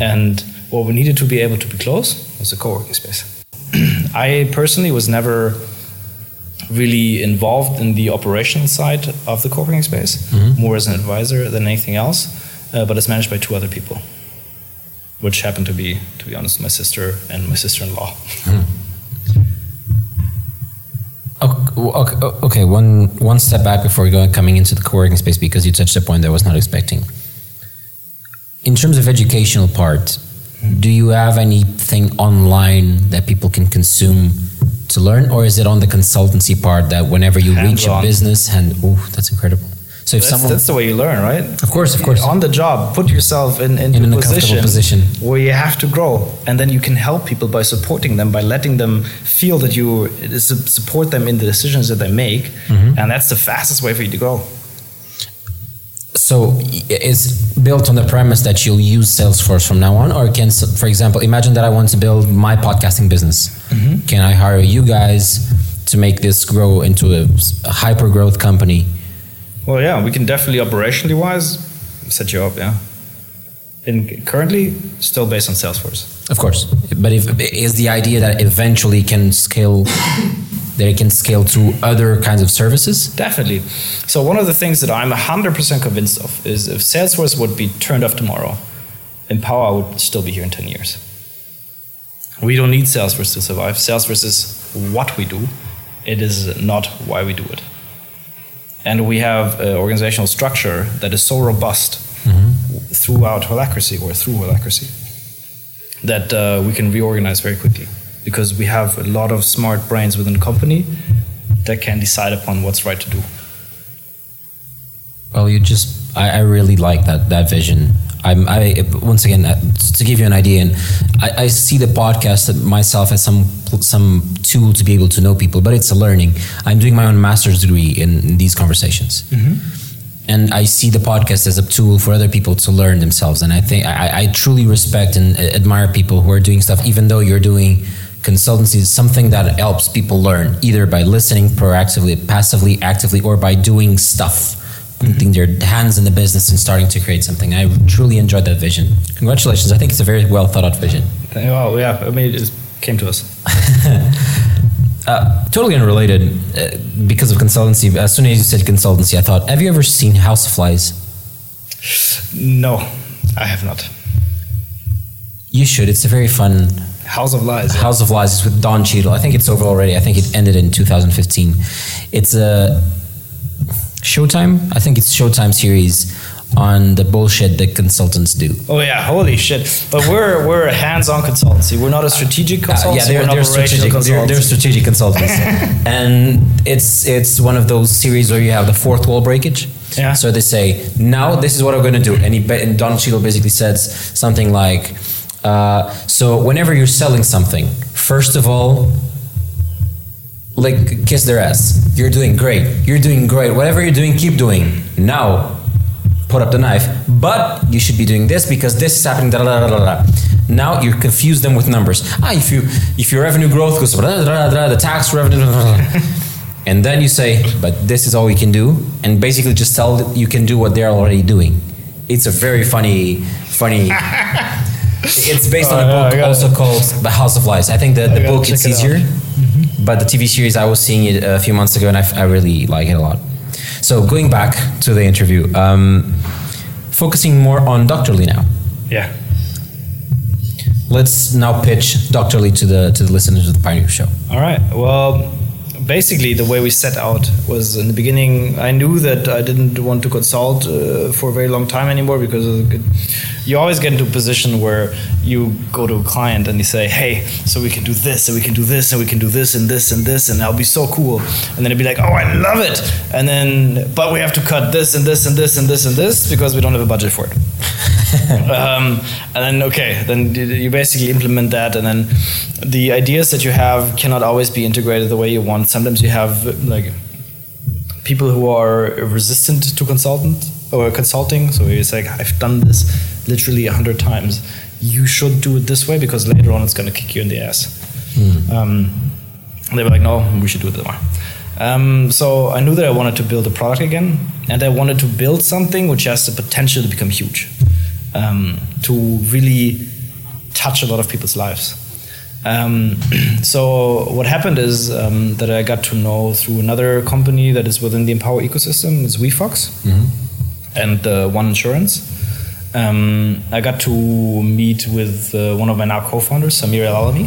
And what we needed to be able to be close was a co working space. I personally was never really involved in the operational side of the co-working space, mm-hmm. more as an advisor than anything else. Uh, but it's managed by two other people, which happen to be, to be honest, my sister and my sister-in-law. Mm. Okay, okay, one one step back before we go coming into the co-working space because you touched a point that I was not expecting. In terms of educational part, do you have anything online that people can consume to learn, or is it on the consultancy part that whenever you Hands reach on. a business and oh, that's incredible. So if that's, someone, that's the way you learn, right? Of course, of course. On the job, put yourself in, in, in a position, position where you have to grow, and then you can help people by supporting them, by letting them feel that you support them in the decisions that they make, mm-hmm. and that's the fastest way for you to grow so it's built on the premise that you'll use Salesforce from now on, or can, for example, imagine that I want to build my podcasting business. Mm-hmm. Can I hire you guys to make this grow into a, a hyper growth company? Well, yeah, we can definitely operationally wise set you up. Yeah, and currently still based on Salesforce. Of course, but if is the idea that eventually can scale that it can scale to other kinds of services? Definitely. So one of the things that I'm 100% convinced of is if Salesforce would be turned off tomorrow, Empower would still be here in 10 years. We don't need Salesforce to survive. Salesforce is what we do. It is not why we do it. and we have an organizational structure that is so robust throughout holacracy or through holacracy that uh, we can reorganize very quickly because we have a lot of smart brains within the company that can decide upon what's right to do. Well, you just, I, I really like that, that vision. I'm, I, once again, uh, to give you an idea, and I, I see the podcast myself as some, some tool to be able to know people, but it's a learning. I'm doing my own master's degree in, in these conversations. And I see the podcast as a tool for other people to learn themselves. And I think I, I truly respect and uh, admire people who are doing stuff, even though you're doing consultancy is something that helps people learn either by listening proactively, passively, actively, or by doing stuff, putting their hands in the business and starting to create something. I truly enjoyed that vision. Congratulations! I think it's a very well thought out vision. Well, yeah, I mean, it just came to us. Uh, totally unrelated, uh, because of consultancy. As soon as you said consultancy, I thought, have you ever seen House of Flies? No, I have not. You should. It's a very fun House of Lies. yeah. House of Lies is with Don Cheadle. I think it's over already. I think it ended in 2015. It's a Showtime. I think it's Showtime series on the bullshit that consultants do. Oh yeah, holy shit! But we're we're a hands-on consultancy. We're not a strategic Uh, consultancy. yeah, they're, they're strategic. They're, they're strategic consultants, and it's it's one of those series where you have the fourth wall breakage. Yeah. So they say now this is what I'm going to do, and, he, and Don Cheadle basically says something like, uh, "So whenever you're selling something, first of all." Like kiss their ass. You're doing great. You're doing great. Whatever you're doing, keep doing. Now, put up the knife. But you should be doing this because this is happening. Da, da, da. Now you confuse them with numbers. Ah, if you if your revenue growth goes the tax revenue, and then you say, but this is all we can do, and basically just tell you can do what they're already doing. It's a very funny, funny. It's based on Oh, a book I got also called The House of Lies. I think the, the book it's it easier, but the TV series I was seeing it a few months ago, and I, really like it a lot. So going back to the interview, um, focusing more on Doctorly now. Yeah. Let's now pitch Doctorly to the to the listeners of the Pioneer Show. All right. Well, basically, the way we set out was in the beginning. I knew that I didn't want to consult uh, for a very long time anymore because of the- you always get into a position where you go to a client and you say, "Hey, so we can do this, and we can do this, and we can do this, and this, and this, and that'll be so cool." And then it'd be like, "Oh, I love it," and then, but we have to cut this and this and this and this and this because we don't have a budget for it. um, and then okay, then you- basically implement that, and then the ideas that you have cannot always be integrated the way you want. Sometimes you have like people who are resistant to consultant or consulting. So it's like I've done this literally a hundred times. You should do it this way because later on it's going to kick you in the ass. Um, they were like, no, we should do it that way. Um, so I knew that I wanted to build a product again, and I wanted to build something which has the potential to become huge, um, to really touch a lot of people's lives. Um, so what happened is um, that I got to know through another company that is within the Empower ecosystem, is WeFox, and uh, One Insurance. Um, I got to meet with uh, one of my now co-founders, Samir Alami,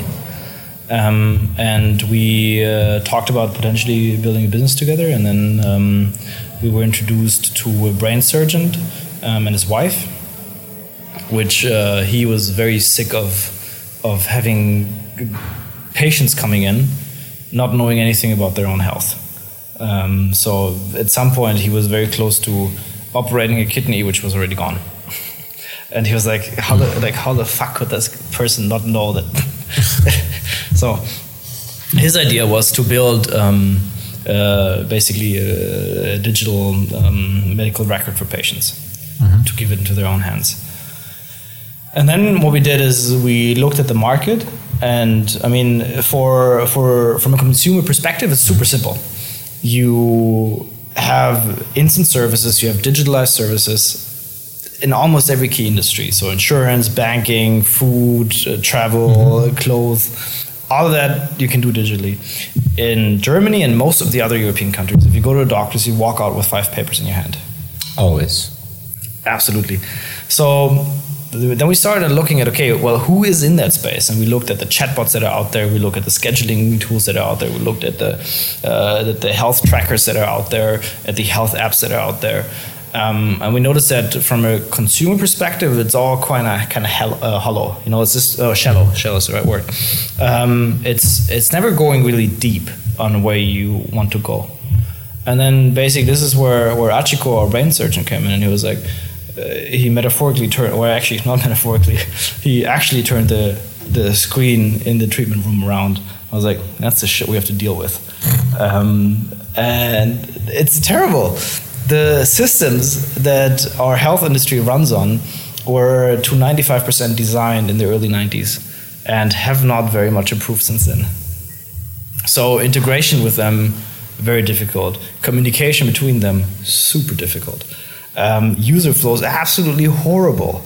um, and we uh, talked about potentially building a business together. And then um, we were introduced to a brain surgeon um, and his wife, which uh, he was very sick of of having patients coming in not knowing anything about their own health. Um, so at some point he was very close to operating a kidney which was already gone. And he was like, how the, like how the fuck could this person not know that? so his idea was to build um, uh, basically a, a digital um, medical record for patients to give it into their own hands. And then what we did is we looked at the market, and I mean, for for from a consumer perspective, it's super simple. You have instant services, you have digitalized services in almost every key industry. So insurance, banking, food, uh, travel, clothes, all of that you can do digitally. In Germany and most of the other European countries, if you go to a doctor's, you walk out with five papers in your hand. Always. Absolutely. So then we started looking at okay, well, who is in that space? And we looked at the chatbots that are out there. We looked at the scheduling tools that are out there. We looked at the uh, the, the health trackers that are out there, at the health apps that are out there. Um, and we noticed that from a consumer perspective, it's all kind of kind of uh, hollow. You know, it's just oh, shallow. Shallow is the right word. Um, it's it's never going really deep on where you want to go. And then basically, this is where where Achiko, our brain surgeon, came in, and he was like, he metaphorically turned, or actually not metaphorically, he actually turned the the screen in the treatment room around. I was like, that's the shit we have to deal with, um, and it's terrible the systems that our health industry runs on were to 95% designed in the early 90s and have not very much improved since then. So integration with them very difficult. Communication between them super difficult. Um, user flows absolutely horrible.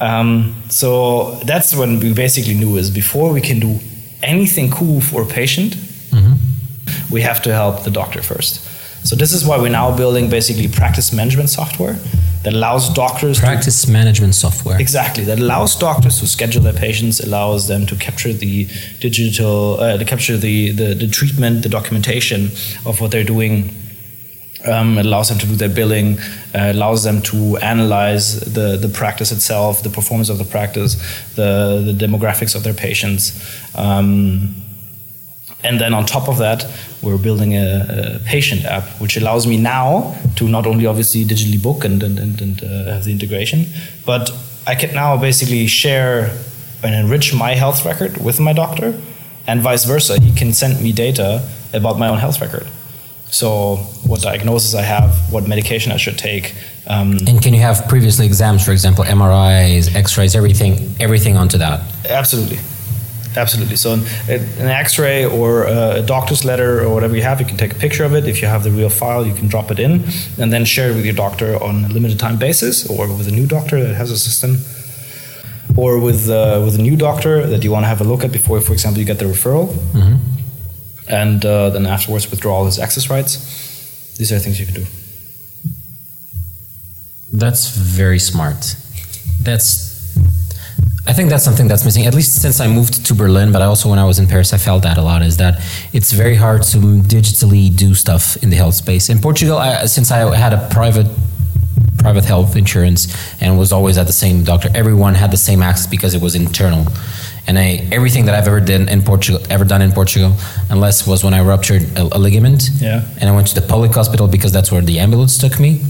Um, so that's when we basically knew is before we can do anything cool for a patient, mm-hmm. we have to help the doctor first. So this is why we're now building basically practice management software that allows doctors practice to, management software exactly that allows doctors to schedule their patients, allows them to capture the digital, uh, to capture the, the the treatment, the documentation of what they're doing. Um, it allows them to do their billing, uh, allows them to analyze the, the practice itself, the performance of the practice, the, the demographics of their patients. Um, and then on top of that, we're building a, a, patient app, which allows me now to not only obviously digitally book and, and, and, and uh, have the integration, but I can now basically share and enrich my health record with my doctor, and vice versa. He can send me data about my own health record. So, what diagnosis I have, what medication I should take. Um, and can you have previously exams, for example, MRIs, X-rays, everything, everything onto that? Absolutely. Absolutely. So an, an X-ray or a doctor's letter or whatever you have, you can take a picture of it. If you have the real file, you can drop it in and then share it with your doctor on a limited time basis, or with a new doctor that has a system, or with uh, with a new doctor that you want to have a look at before, for example, you get the referral, mm-hmm. And uh, then afterwards withdraw all his access rights. These are things you can do. That's very smart. That's I think that's something that's missing, at least since I moved to Berlin, but also when I was in Paris, I felt that a lot, is that it's very hard to digitally do stuff in the health space. In Portugal, I, since I had a private private health insurance and was always at the same doctor, everyone had the same access because it was internal. And I, everything that I've ever done in Portugal, ever done in Portugal, unless was when I ruptured a, a ligament, yeah. and I went to the public hospital because that's where the ambulance took me.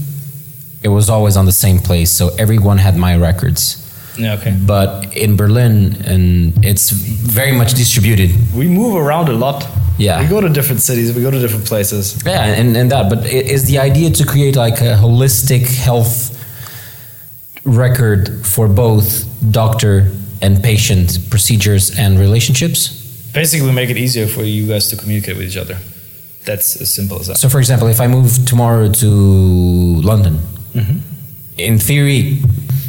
It was always on the same place, so everyone had my records yeah, okay. But in Berlin, and it's very much distributed. We move around a lot. Yeah. We go to different cities. We go to different places. Yeah, and, and that. But is the idea to create like a holistic health record for both doctor and patient procedures and relationships? Basically, we make it easier for you guys to communicate with each other. That's as simple as that. So, for example, if I move tomorrow to London, mm-hmm. in theory,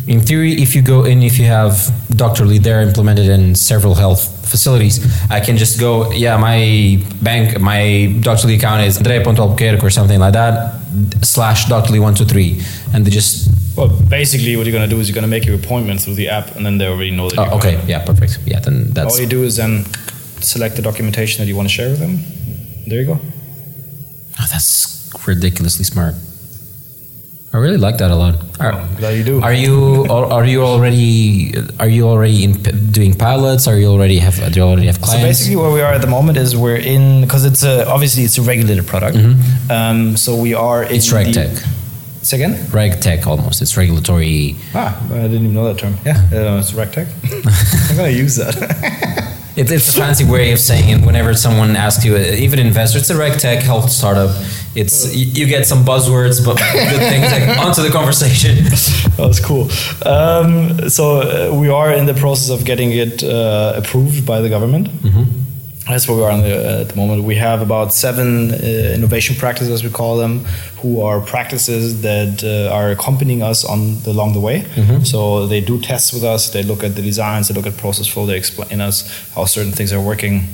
in theory, if you go in, if you have Doctorly there implemented in several health facilities, I can just go, yeah, my bank, my Doctorly account is Andrea.albuquerque or something like that, slash Doctorly123. And they just. Well, basically, what you're going to do is you're going to make your appointment through the app, and then they already know that oh, Okay, yeah, perfect. Yeah, then that's. All you do is then select the documentation that you want to share with them. There you go. Oh, that's ridiculously smart. I really like that a lot. Are, oh, glad you do. Are you are you already are you already in doing pilots? Are you already have do you already have clients? So basically, where we are at the moment is we're in because it's a, obviously it's a regulated product. Mm-hmm. Um, so we are. in It's RegTech. Say again? RegTech almost. It's regulatory. Ah, I didn't even know that term. Yeah, uh, it's RegTech. I'm gonna use that. It's, it's a fancy way of saying whenever someone asks you, even investor, it's a regtech health startup. It's you get some buzzwords, but good things like onto the conversation. That's cool. Um, so uh, we are in the process of getting it uh, approved by the government. Mm-hmm that's where we are the, uh, at the moment. We have about seven uh, innovation practices, as we call them, who are practices that uh, are accompanying us on the, along the way. Mm-hmm. So they do tests with us. They look at the designs. They look at process flow. They explain us how certain things are working.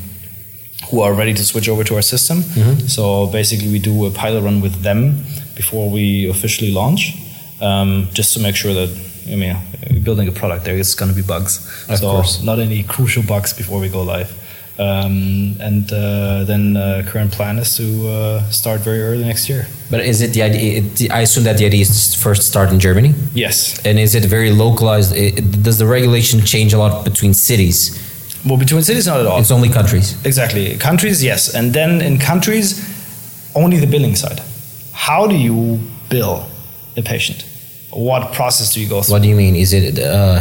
Who are ready to switch over to our system. Mm-hmm. So basically, we do a pilot run with them before we officially launch, um, just to make sure that I mean, building a product. There is going to be bugs. Of so course. not any crucial bugs before we go live. Um, and uh, then uh, current plan is to uh, start very early next year. But is it the idea? It, I assume that the idea is to first start in Germany. Yes. And is it very localized? Does the regulation change a lot between cities? Well, between cities, not at all. It's only countries. Exactly. Countries, yes. And then in countries, only the billing side. How do you bill a patient? What process do you go through? What do you mean? Is it uh,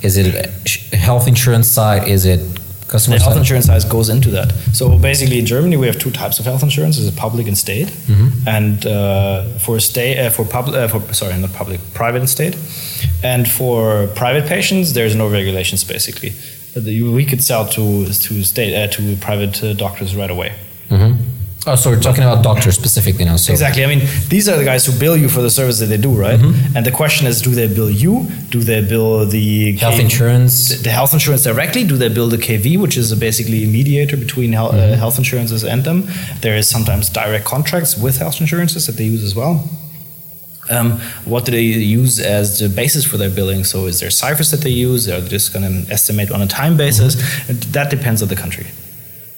is it health insurance side? Is it customer The health side? insurance side goes into that. So basically, in Germany, we have two types of health insurance: is a public and state. And uh, for state, uh, for public, uh, for sorry, not public, private and state. And for private patients, there's no regulations basically. We could sell to to state uh, to private uh, doctors right away. Oh, so we're talking about doctors specifically now. So Exactly. I mean, these are the guys who bill you for the service that they do, right? Mm-hmm. And the question is, do they bill you? Do they bill the health K- insurance. the health insurance directly? Do they bill the KV, which is basically a mediator between health, Mm-hmm. uh, health insurances and them? There is sometimes direct contracts with health insurances that they use as well. Um, what do they use as the basis for their billing? So, is there ciphers that they use? Are they just going to estimate on a time basis? Mm-hmm. That depends on the country.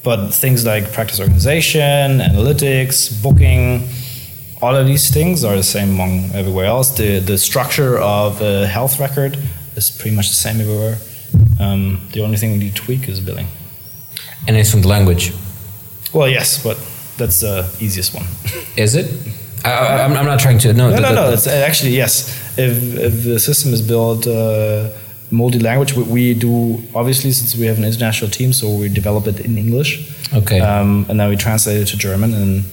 But things like practice organization, analytics, booking, all of these things are the same among everywhere else. The the structure of a health record is pretty much the same everywhere. Um, the only thing we need to tweak is billing. And it's from the language. Well, yes, but that's the easiest one. Is it? I, I'm not trying to. No, No, the- no, the- no. It's uh, actually yes. If if the system is built uh, multi-language, we, we do obviously since we have an international team, so we develop it in English. Okay. Um, and then we translate it to German and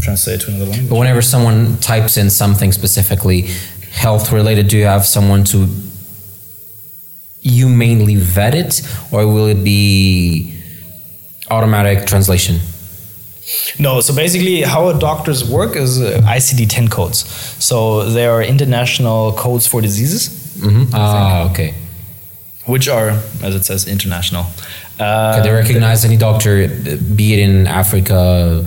translate it to another language. But whenever someone types in something specifically health related, do you have someone to you mainly vet it, or will it be automatic translation? No, so basically, how doctors work is uh, ICD-10 codes. So there are international codes for diseases, Mm-hmm. Ah, okay. Which are, as it says, international. Uh, Can they recognize any doctor, be it in Africa?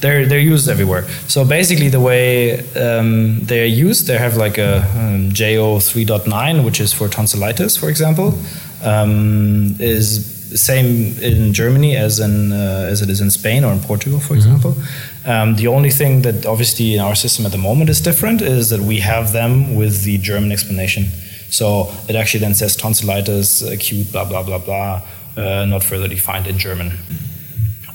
They're they're used everywhere. So basically, the way um, they're used, they have like a um, JO 3.9, which is for tonsillitis, for example, um, is the same in Germany as in uh, as it is in Spain or in Portugal, for example. Um, the only thing that obviously in our system at the moment is different is that we have them with the German explanation. So it actually then says tonsillitis, acute, blah blah blah blah, uh, not further defined in German.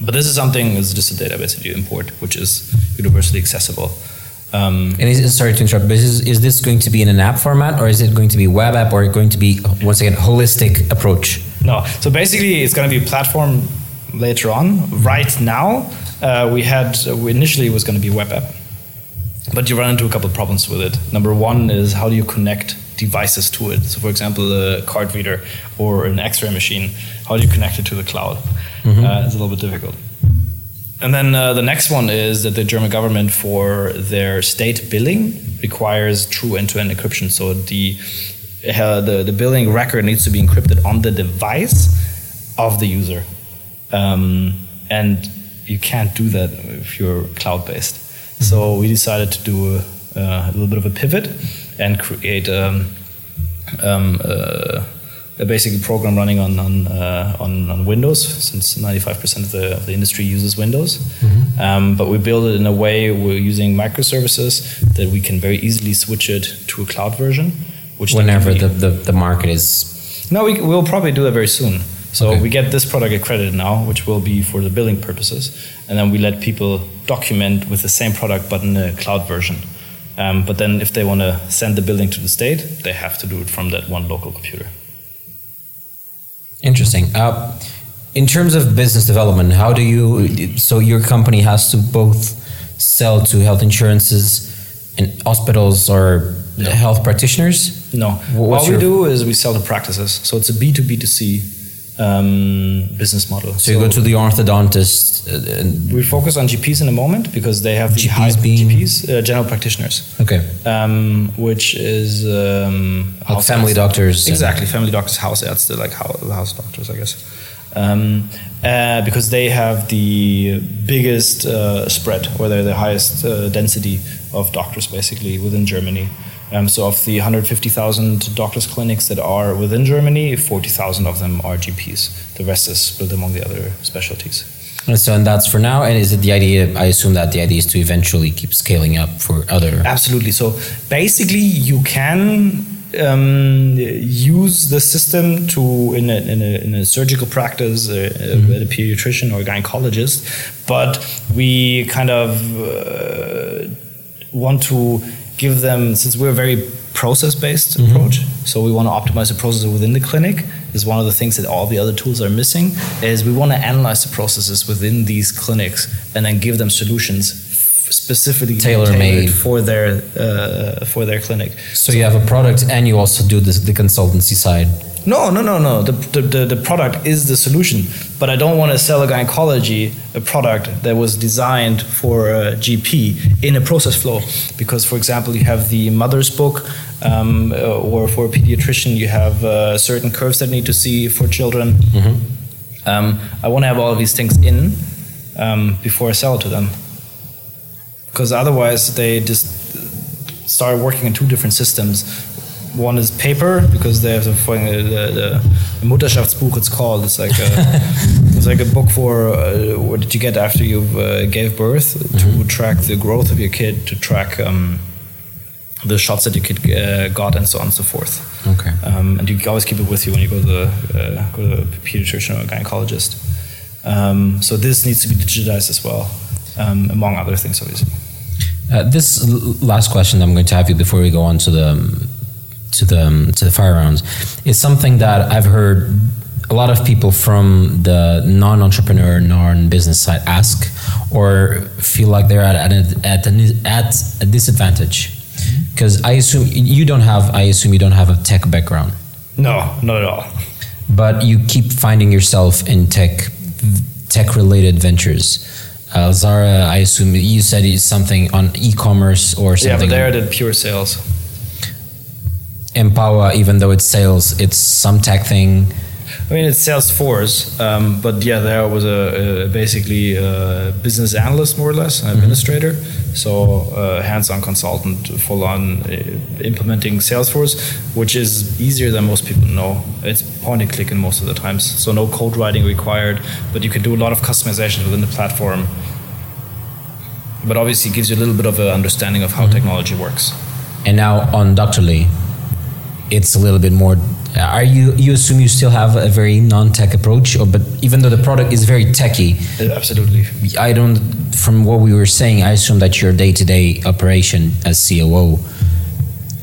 But this is something, it's just a database that you import, which is universally accessible. Um, And is, sorry to interrupt, but is, is this going to be in an app format, or is it going to be web app, or going to be once again holistic approach? no, so basically, it's going to be a platform later on. Right now, uh, we had, we initially it was going to be web app, but you run into a couple of problems with it. Number one is how do you connect devices to it? So, for example, a card reader or an x ray machine, how do you connect it to the cloud? Uh, it's a little bit difficult. And then uh, the next one is that the German government, for their state billing, requires true end-to-end encryption. So the uh, the, the billing record needs to be encrypted on the device of the user, um, and you can't do that if you're cloud-based. So we decided to do a, uh, a little bit of a pivot and create um, um, uh, a basic program running on on, uh, on on Windows, since 95% of the of the industry uses Windows. Um, but we build it in a way we're using microservices that we can very easily switch it to a cloud version. Which Whenever the, the, the market is no, we, we'll probably do that very soon. So Okay. we get this product accredited now, which will be for the billing purposes, and then we let people document with the same product but in a cloud version. Um, but then, if they want to send the building to the state, they have to do it from that one local computer. Interesting. Uh, in terms of business development, how do you? So your company has to both sell to health insurances and hospitals or health practitioners. No, what's what we do is we sell to practices. So it's a B two B two C um, business model. So you go to the orthodontist. Uh, and, we focus on GPs in a moment because they have the GPs high? GPs, uh, general practitioners. okay. um, which is um, Like family doctors Exactly, family doctors, house Ärzte, like house, house doctors, I guess. Um, uh, because they have the biggest uh, spread, or they're the highest uh, density of doctors, basically within Germany. Um, so of the 150,000 doctors clinics that are within Germany, 40,000 of them are GPs. The rest is split among the other specialties. And so, and that's for now. And is it the idea? I assume that the idea is to eventually keep scaling up for other. Absolutely. So basically, you can um, use the system to in a, in a, in a surgical practice, uh, mm-hmm. a pediatrician or a gynecologist, but we kind of uh, want to give them since we're a very process based mm-hmm. approach so we want to optimize the process within the clinic is one of the things that all the other tools are missing is we want to analyze the processes within these clinics and then give them solutions specifically tailor made for their uh, for their clinic. So, so, you have a product and you also do this, the consultancy side. No, no, no, no. The, the, the, product is the solution, but I don't want to sell a gynecology a product that was designed for a GP in a process flow. Because, for example, you have the mother's book, um, or for a pediatrician, you have uh, certain curves that need to see for children. Mm-hmm. Um, I want to have all of these things in um, before I sell it to them because otherwise they just start working in two different systems. One is paper because they have the the, the Mutterschaftsbuch. It's called. It's like a, it's like a book for uh, what did you get after you uh, gave birth mm-hmm. to track the growth of your kid, to track um, the shots that your kid uh, got, and so on and so forth. Okay. Um, and you always keep it with you when you go to the uh, go to a pediatrician or a gynecologist. Um, so this needs to be digitized as well, um, among other things, obviously. Uh, this last question I'm going to have you before we go on to the to the to the fire rounds is something that I've heard a lot of people from the non-entrepreneur, non-business side ask or feel like they're at at a, at a, at a disadvantage because I assume you don't have I assume you don't have a tech background. No, not at all. But you keep finding yourself in tech tech related ventures. Uh, Lesara, I assume you said something on e-commerce or something. Yeah, but they're the pure sales. Empower, even though it's sales, it's some tech thing. I mean, it's Salesforce, um, but yeah, there was a, a, basically a business analyst, more or less, an mm-hmm. administrator. Mm-hmm. So, a hands-on consultant, full-on uh, implementing Salesforce, which is easier than most people know. It's point and click in most of the times, so no code writing required. But you can do a lot of customization within the platform. But obviously, it gives you a little bit of an understanding of how mm-hmm. technology works. And now on Doctorly, it's a little bit more are you you assume you still have a very non-tech approach or but even though the product is very techy absolutely. I don't from what we were saying i assume that your day-to-day operation as coo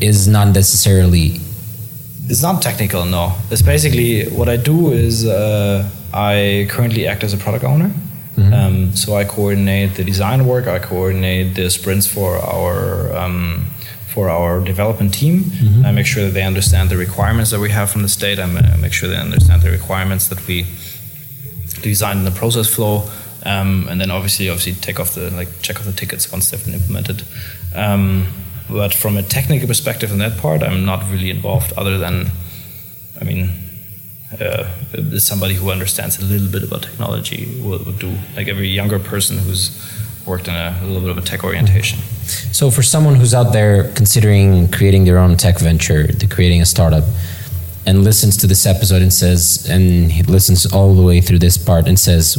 is not necessarily it's not technical no. It's basically what i do is uh, i currently act as a product owner. Mm-hmm. um, so i coordinate the design work i coordinate the sprints for our um, for our development team. Mm-hmm. I make sure that they understand the requirements that we have from the state. I make sure they understand the requirements that we design in the process flow. Um, and then obviously, obviously take off the like check off the tickets once they've been implemented. Um, but from a technical perspective in that part, I'm not really involved. Other than, I mean, uh, somebody who understands a little bit about technology would, would do. Like every younger person who's worked in a, a, little bit of a tech orientation. So, for someone who's out there considering creating their own tech venture, the creating a startup, and listens to this episode and says, and he listens all the way through this part and says,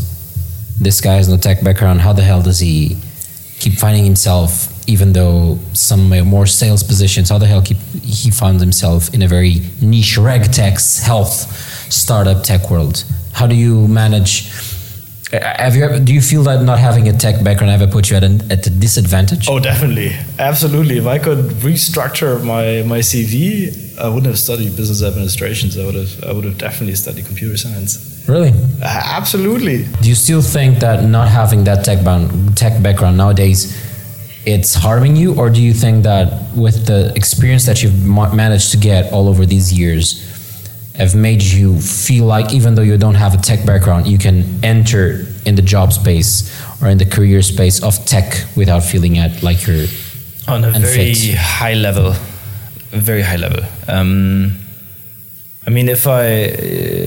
"This guy has no tech background. How the hell does he keep finding himself?" Even though some more sales positions, how the hell keep, he found himself in a very niche reg tech health startup tech world? How do you manage? Have you ever, do you feel that not having a tech background ever put you at, an, at a disadvantage? Oh, definitely, absolutely. If I could restructure my, my CV, I wouldn't have studied business administration. So I would have I would have definitely studied computer science. Really? Uh, absolutely. Do you still think that not having that tech background, tech background nowadays, it's harming you, or do you think that with the experience that you've managed to get all over these years? Have made you feel like even though you don't have a tech background, you can enter in the job space or in the career space of tech without feeling at like you're on a very high level, very high level. Um, I mean, if I,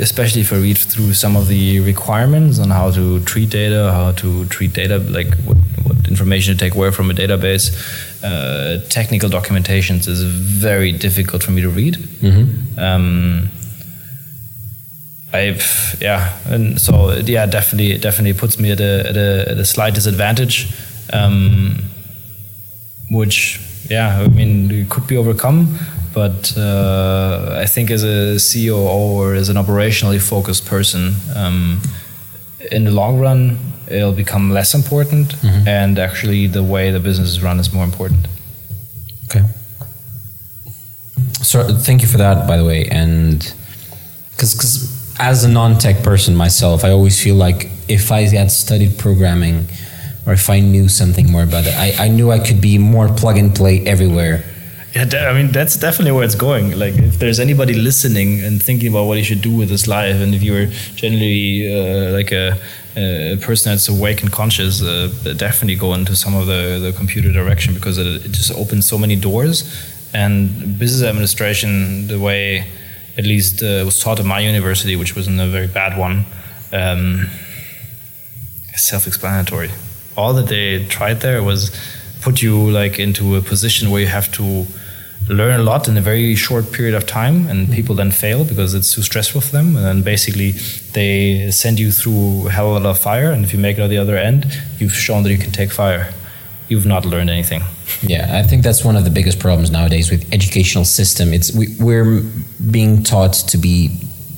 especially if I read through some of the requirements on how to treat data, how to treat data, like what, what information to take away from a database. Uh, technical documentations is very difficult for me to read. Um, I yeah, and so yeah, definitely definitely puts me at a at a, at a slight disadvantage, um, which yeah, I mean it could be overcome, but uh, I think as a CEO or as an operationally focused person, um, in the long run, it'll become less important, and actually the way the business is run is more important. Okay. So thank you for that, by the way. And because as a non-tech person myself, I always feel like if I had studied programming or if I knew something more about it, I, I knew I could be more plug and play everywhere. Yeah, I mean that's definitely where it's going. Like, if there's anybody listening and thinking about what he should do with his life, and if you're generally uh, like a, a person that's awake and conscious, uh, definitely go into some of the, the computer direction because it, it just opens so many doors. And business administration, the way at least uh, was taught at my university, which wasn't a very bad one, um, self-explanatory. All that they tried there was put you like into a position where you have to learn a lot in a very short period of time, and people then fail because it's too stressful for them. And then basically they send you through a hell of a lot of fire, and if you make it out the other end, you've shown that you can take fire. You've not learned anything. Yeah, I think that's one of the biggest problems nowadays with educational system. It's we, we're being taught to be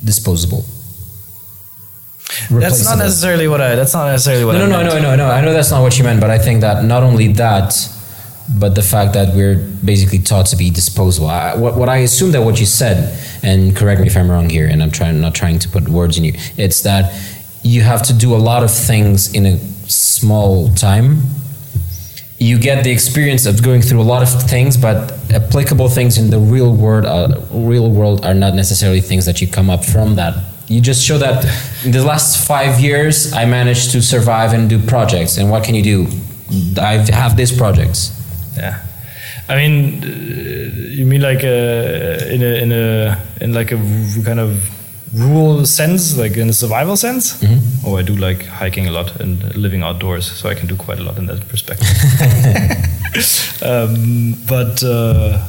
disposable. That's not necessarily what I. That's not necessarily what No, I. no, no, no, no, no. I know that's not what you meant, but I think that not only that, but the fact that we're basically taught to be disposable. I, what, what I assume that what you said, and correct me if I'm wrong here, and I'm trying not trying to put words in you. It's that you have to do a lot of things in a small time. You get the experience of going through a lot of things, but applicable things in the real world, uh, real world, are not necessarily things that you come up from that. You just show that in the last five years, I managed to survive and do projects. And what can you do? I have these projects. Yeah, I mean, uh, you mean like uh, in a in a in like a kind of rural sense, like in a survival sense? Oh, I do like hiking a lot and living outdoors, so I can do quite a lot in that perspective. um, but uh,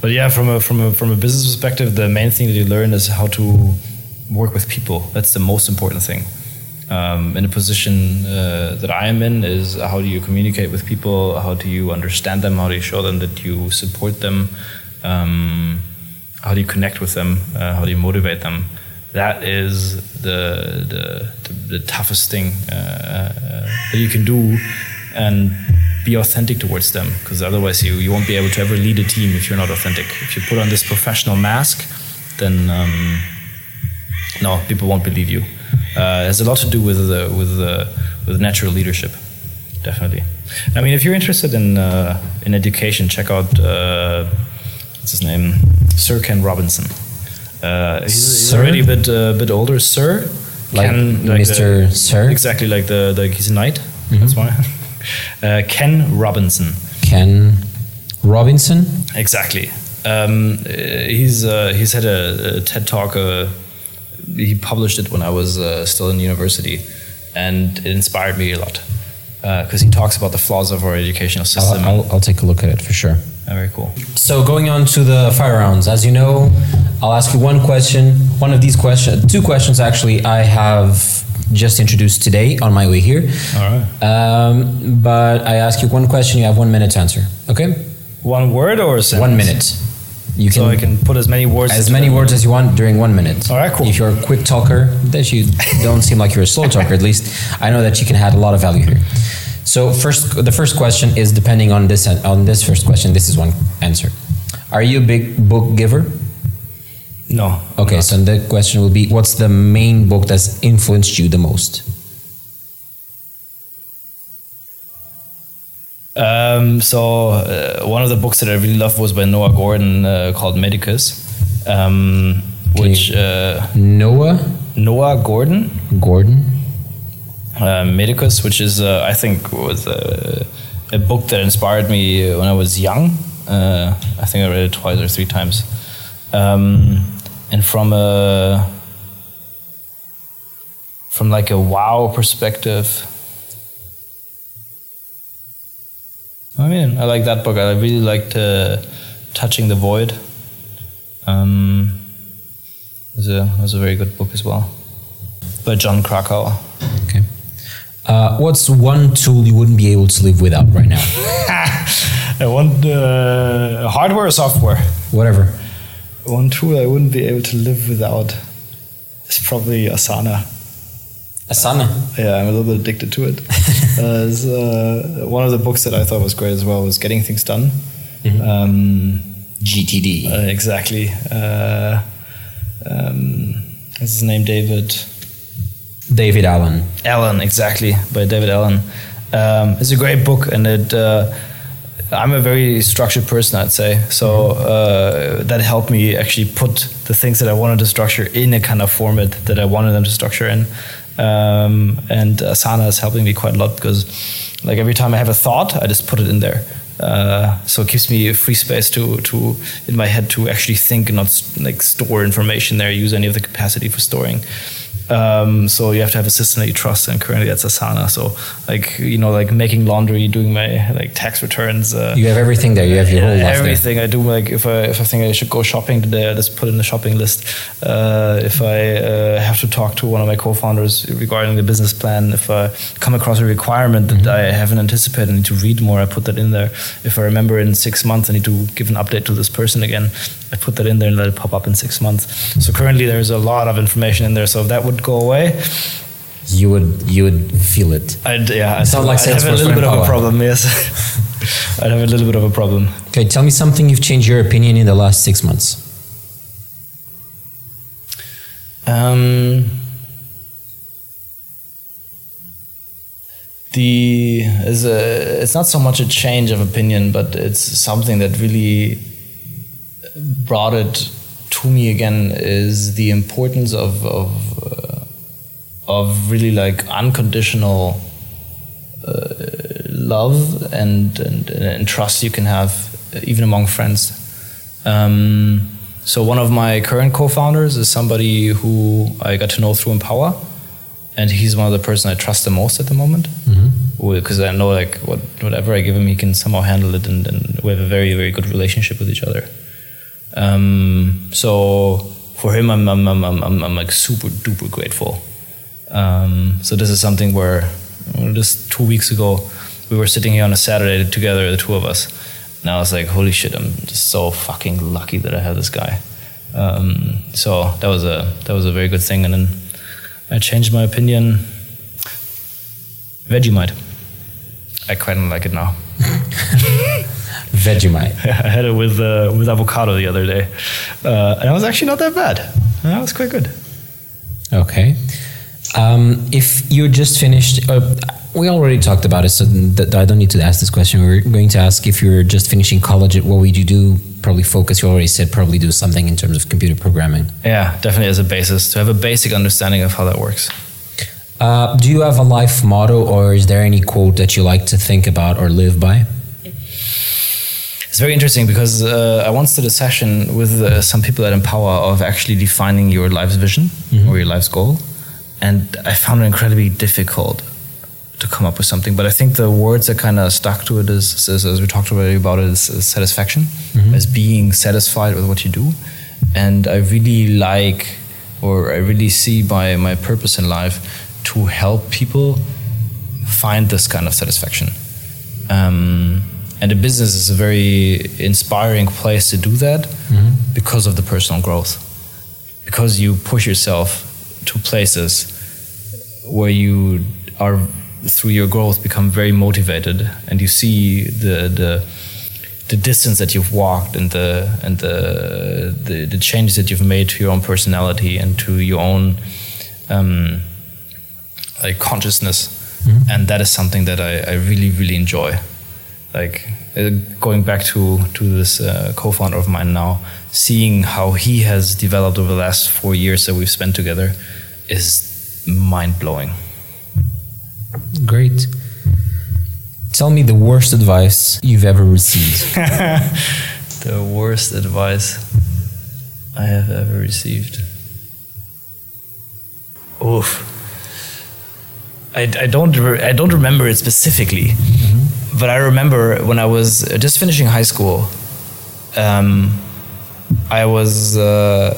but yeah, from a from a from a business perspective, the main thing that you learn is how to work with people. That's the most important thing. Um, in a position uh, that I am in is how do you communicate with people? How do you understand them? How do you show them that you support them? Um, how do you connect with them? Uh, how do you motivate them? That is the the, the, the toughest thing uh, uh, that you can do, and be authentic towards them. Because otherwise, you you won't be able to ever lead a team if you're not authentic. If you put on this professional mask, then um, no, people won't believe you. Uh, it has a lot to do with with with natural leadership, definitely. I mean, if you're interested in uh, in education, check out what's his name, Sir Ken Robinson. Uh, he's, he's already a bit uh, bit older, Sir. Like Ken, Mr. the- Sir? Exactly like the like he's a knight. That's why. Uh, Ken Robinson. Ken Robinson. Exactly. Um, uh, he's uh, he's had a, a TED talk. Uh, he published it when I was uh, still in university, and it inspired me a lot because he talks about the flaws of our educational I'll, system. I'll, I'll take a look at it for sure. Very cool. So going on to the fire rounds, as you know, I'll ask you one question. One of these questions, two questions actually, I have just introduced today on my way here. All right. Um, but I ask you one question, you have one minute to answer. Okay? One word or a sentence? One minute. You can, So I can put as many words. as many words as you want during one minute. All right, cool. If you're a quick talker, that you don't seem like you're a slow talker. At least I know that you can add a lot of value here. So first, the first question is depending on this on this first question. This is one answer. Are you a big book giver? No. Okay, so the question will be what's the main book that's influenced you the most? Um, so uh, one of the books that I really loved was by Noah Gordon uh, called Medicus, um, which uh, Noah Noah Gordon Gordon. uh, Medicus, which is uh, I think was a, a book that inspired me when I was young. Uh, I think I read it twice or three times, um, and from a from like a wow perspective. I mean, I like that book. I really liked uh, Touching the Void. Um, it was a, was a very good book as well. By Jon Krakauer. Okay. Uh, what's one tool you wouldn't be able to live without right now? I want uh, hardware or software. Whatever. One tool I wouldn't be able to live without is probably Asana. Asana. Yeah, I'm a little bit addicted to it. uh, uh, one of the books that I thought was great as well was Getting Things Done. Um, GTD. uh, exactly. Uh, um, what's his name? David David Allen. Allen, exactly, by David Allen. Um, it's a great book, and it. I'm a very structured person, I'd say. So uh, that helped me actually put the things that I wanted to structure in a kind of format that I wanted them to structure in. Um, and Asana is helping me quite a lot because, like, every time I have a thought, I just put it in there. Uh, so it gives me a free space to, to in my head to actually think and not like store information there, use any of the capacity for storing. Um, so you have to have a system that you trust, and currently that's Asana. So like you know, like making laundry, doing my like tax returns. Uh, You have everything there. You have your whole life there. everything I do. Like if I if I think I should go shopping today, I just put in the shopping list. Uh, if I uh, have to talk to one of my co-founders regarding the business plan, if I come across a requirement that I haven't anticipated, I need to read more. I put that in there. If I remember in six months, I need to give an update to this person again. I put that in there and let it pop up in six months. So currently, there's a lot of information in there. So that would go away, You would you would feel it. I'd yeah, I'd, Sound like I'd have a little bit of a problem. Yes, I'd have a little bit of a problem. Okay, tell me something you've changed your opinion in the last six months. Um, the is a, it's not so much a change of opinion, but it's something that really brought it to me again is the importance of of uh, of really like unconditional uh, love and, and and trust you can have uh, even among friends. Um, so one of my current co-founders is somebody who I got to know through Empower, and he's one of the person I trust the most at the moment. Because I know like what whatever I give him, he can somehow handle it, and, and we have a very very good relationship with each other. Um, so for him, I'm I'm, I'm, I'm, I'm I'm like super duper grateful. Um, so this is something where uh, just two weeks ago we were sitting here on a Saturday together, the two of us, and I was like, "Holy shit! I'm just so fucking lucky that I have this guy." Um, so that was a that was a very good thing, and then I changed my opinion. Vegemite. I quite like it now. Vegemite. I had it with uh, with avocado the other day, uh, and it was actually not that bad. That was quite good. Okay. Um, if you just finished, uh, we already talked about it, so th- I don't need to ask this question. We're going to ask if you're just finishing college, what would you do? Probably focus. You already said probably do something in terms of computer programming. Yeah, definitely as a basis to have a basic understanding of how that works. Uh, do you have a life motto, or is there any quote that you like to think about or live by? It's very interesting because uh, I once did a session with uh, some people at Empower of actually defining your life's vision or your life's goal, and I found it incredibly difficult to come up with something. But I think the words that kind of stuck to it is, is, as we talked already about it, is, is satisfaction, as being satisfied with what you do, and I really like, or I really see my my purpose in life to help people find this kind of satisfaction. Um, and the business is a very inspiring place to do that because of the personal growth. Because you push yourself to places where you are, through your growth, become very motivated and you see the, the, the distance that you've walked and the and the, the the changes that you've made to your own personality and to your own um, like consciousness, and that is something that I, I really really enjoy. Like uh, going back to to this uh, co-founder of mine now, seeing how he has developed over the last four years that we've spent together is mind blowing. Great. Tell me the worst advice you've ever received. the worst advice I have ever received. Oof. I, I don't re- I don't remember it specifically, but I remember when I was just finishing high school, um, I was uh,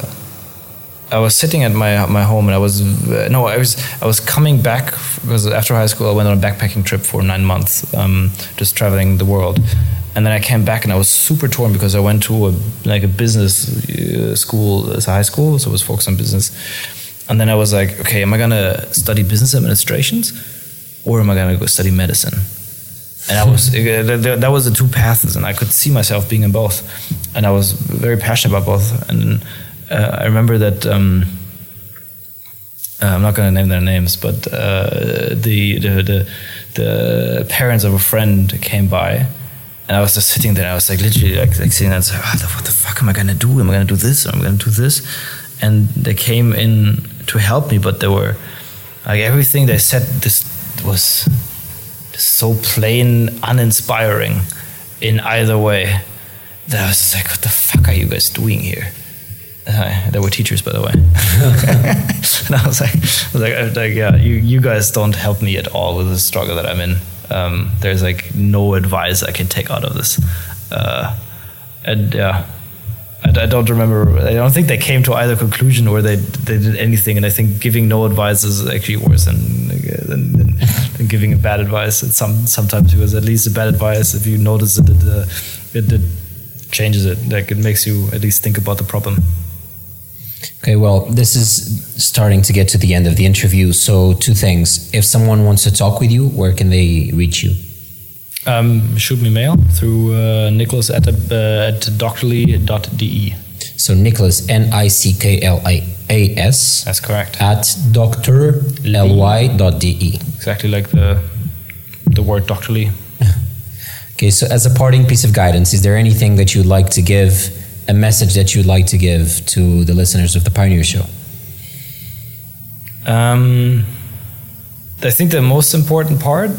I was sitting at my my home and I was uh, no I was I was coming back because after high school I went on a backpacking trip for nine months, um, just traveling the world, and then I came back and I was super torn because I went to a like a business uh, school as a high school, so I was focused on business, and then I was like, okay, am I gonna study business administrations, or am I gonna go study medicine? and I was that was the two paths, and I could see myself being in both, and I was very passionate about both. And uh, I remember that um, uh, I'm not going to name their names, but uh, the, the, the the parents of a friend came by, and I was just sitting there. I was like literally like, like sitting there and saying, oh, "What the fuck am I going to do? Am I going to do this? Am I going to do this?" And they came in to help me, but they were like everything they said. This was so plain uninspiring in either way that I was like, what the fuck are you guys doing here? Uh, they were teachers, by the way. and I was like, I was like, I was like, yeah, you, you guys don't help me at all with the struggle that I'm in. Um, there's like no advice I can take out of this. Uh, and yeah, I, I, don't remember. I don't think they came to either conclusion or they they did anything. And I think giving no advice is actually worse than than, than, than giving a bad advice. It's some sometimes it was at least a bad advice if you notice that it, uh, it, it changes it. Like it makes you at least think about the problem. Okay, well, this is starting to get to the end of the interview. So, two things. If someone wants to talk with you, where can they reach you? Um, shoot me mail through uh, Nicholas at, uh, at doctorly.de. So Nicholas, N I C K L I A S. That's correct. At doctorly.de. Exactly like the the word doctorly. okay, so as a parting piece of guidance, is there anything that you'd like to give, a message that you'd like to give to the listeners of the Pioneer Show? Um, I think the most important part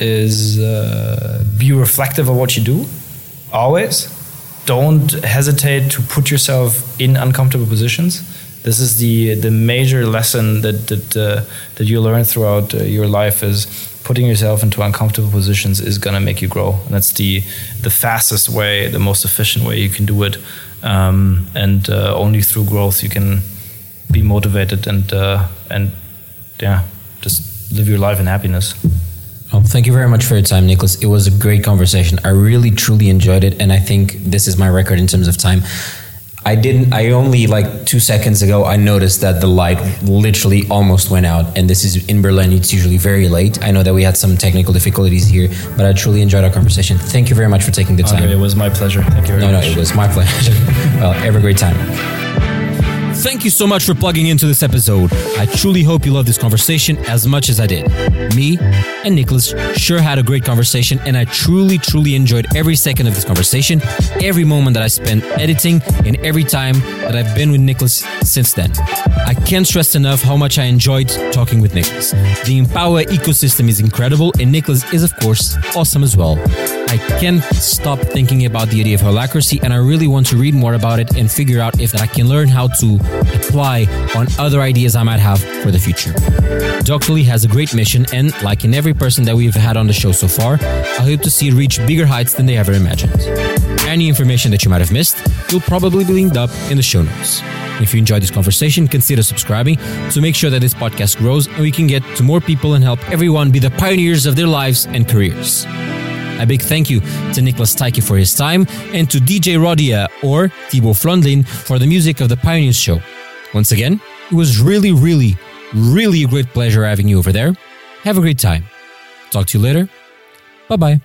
is uh, be reflective of what you do. Always. Don't hesitate to put yourself in uncomfortable positions. This is the the major lesson that that uh, that you learn throughout uh, your life is putting yourself into uncomfortable positions is to make you grow. And that's the the fastest way the most efficient way you can do it. Um, and uh, only through growth you can be motivated and uh, and yeah just live your life in happiness well, thank you very much for your time, Nicholas. It was a great conversation. I really, truly enjoyed it, and I think this is my record in terms of time. I didn't. I only like two seconds ago. I noticed that the light literally almost went out, and this is in Berlin. It's usually very late. I know that we had some technical difficulties here, but I truly enjoyed our conversation. Thank you very much for taking the time. Okay, it was my pleasure. Thank you very no, much. No, no, it was my pleasure. well, have a great time. Thank you so much for plugging into this episode. I truly hope you loved this conversation as much as I did. Me and Nicholas sure had a great conversation, and I truly, truly enjoyed every second of this conversation, every moment that I spent editing, and every time that I've been with Nicholas since then. I can't stress enough how much I enjoyed talking with Nicholas. The Empower ecosystem is incredible, and Nicholas is, of course, awesome as well. I can't stop thinking about the idea of holacracy, and I really want to read more about it and figure out if I can learn how to apply on other ideas I might have for the future. Doctorly has a great mission, and like in every person that we've had on the show so far, I hope to see it reach bigger heights than they ever imagined. Any information that you might have missed will probably be linked up in the show notes. If you enjoyed this conversation, consider subscribing to make sure that this podcast grows and we can get to more people and help everyone be the pioneers of their lives and careers. A big thank you to Nicholas Tyke for his time and to DJ Rodia or Thibaut Flondlin for the music of the Pioneers Show. Once again, it was really, really, really a great pleasure having you over there. Have a great time. Talk to you later. Bye bye.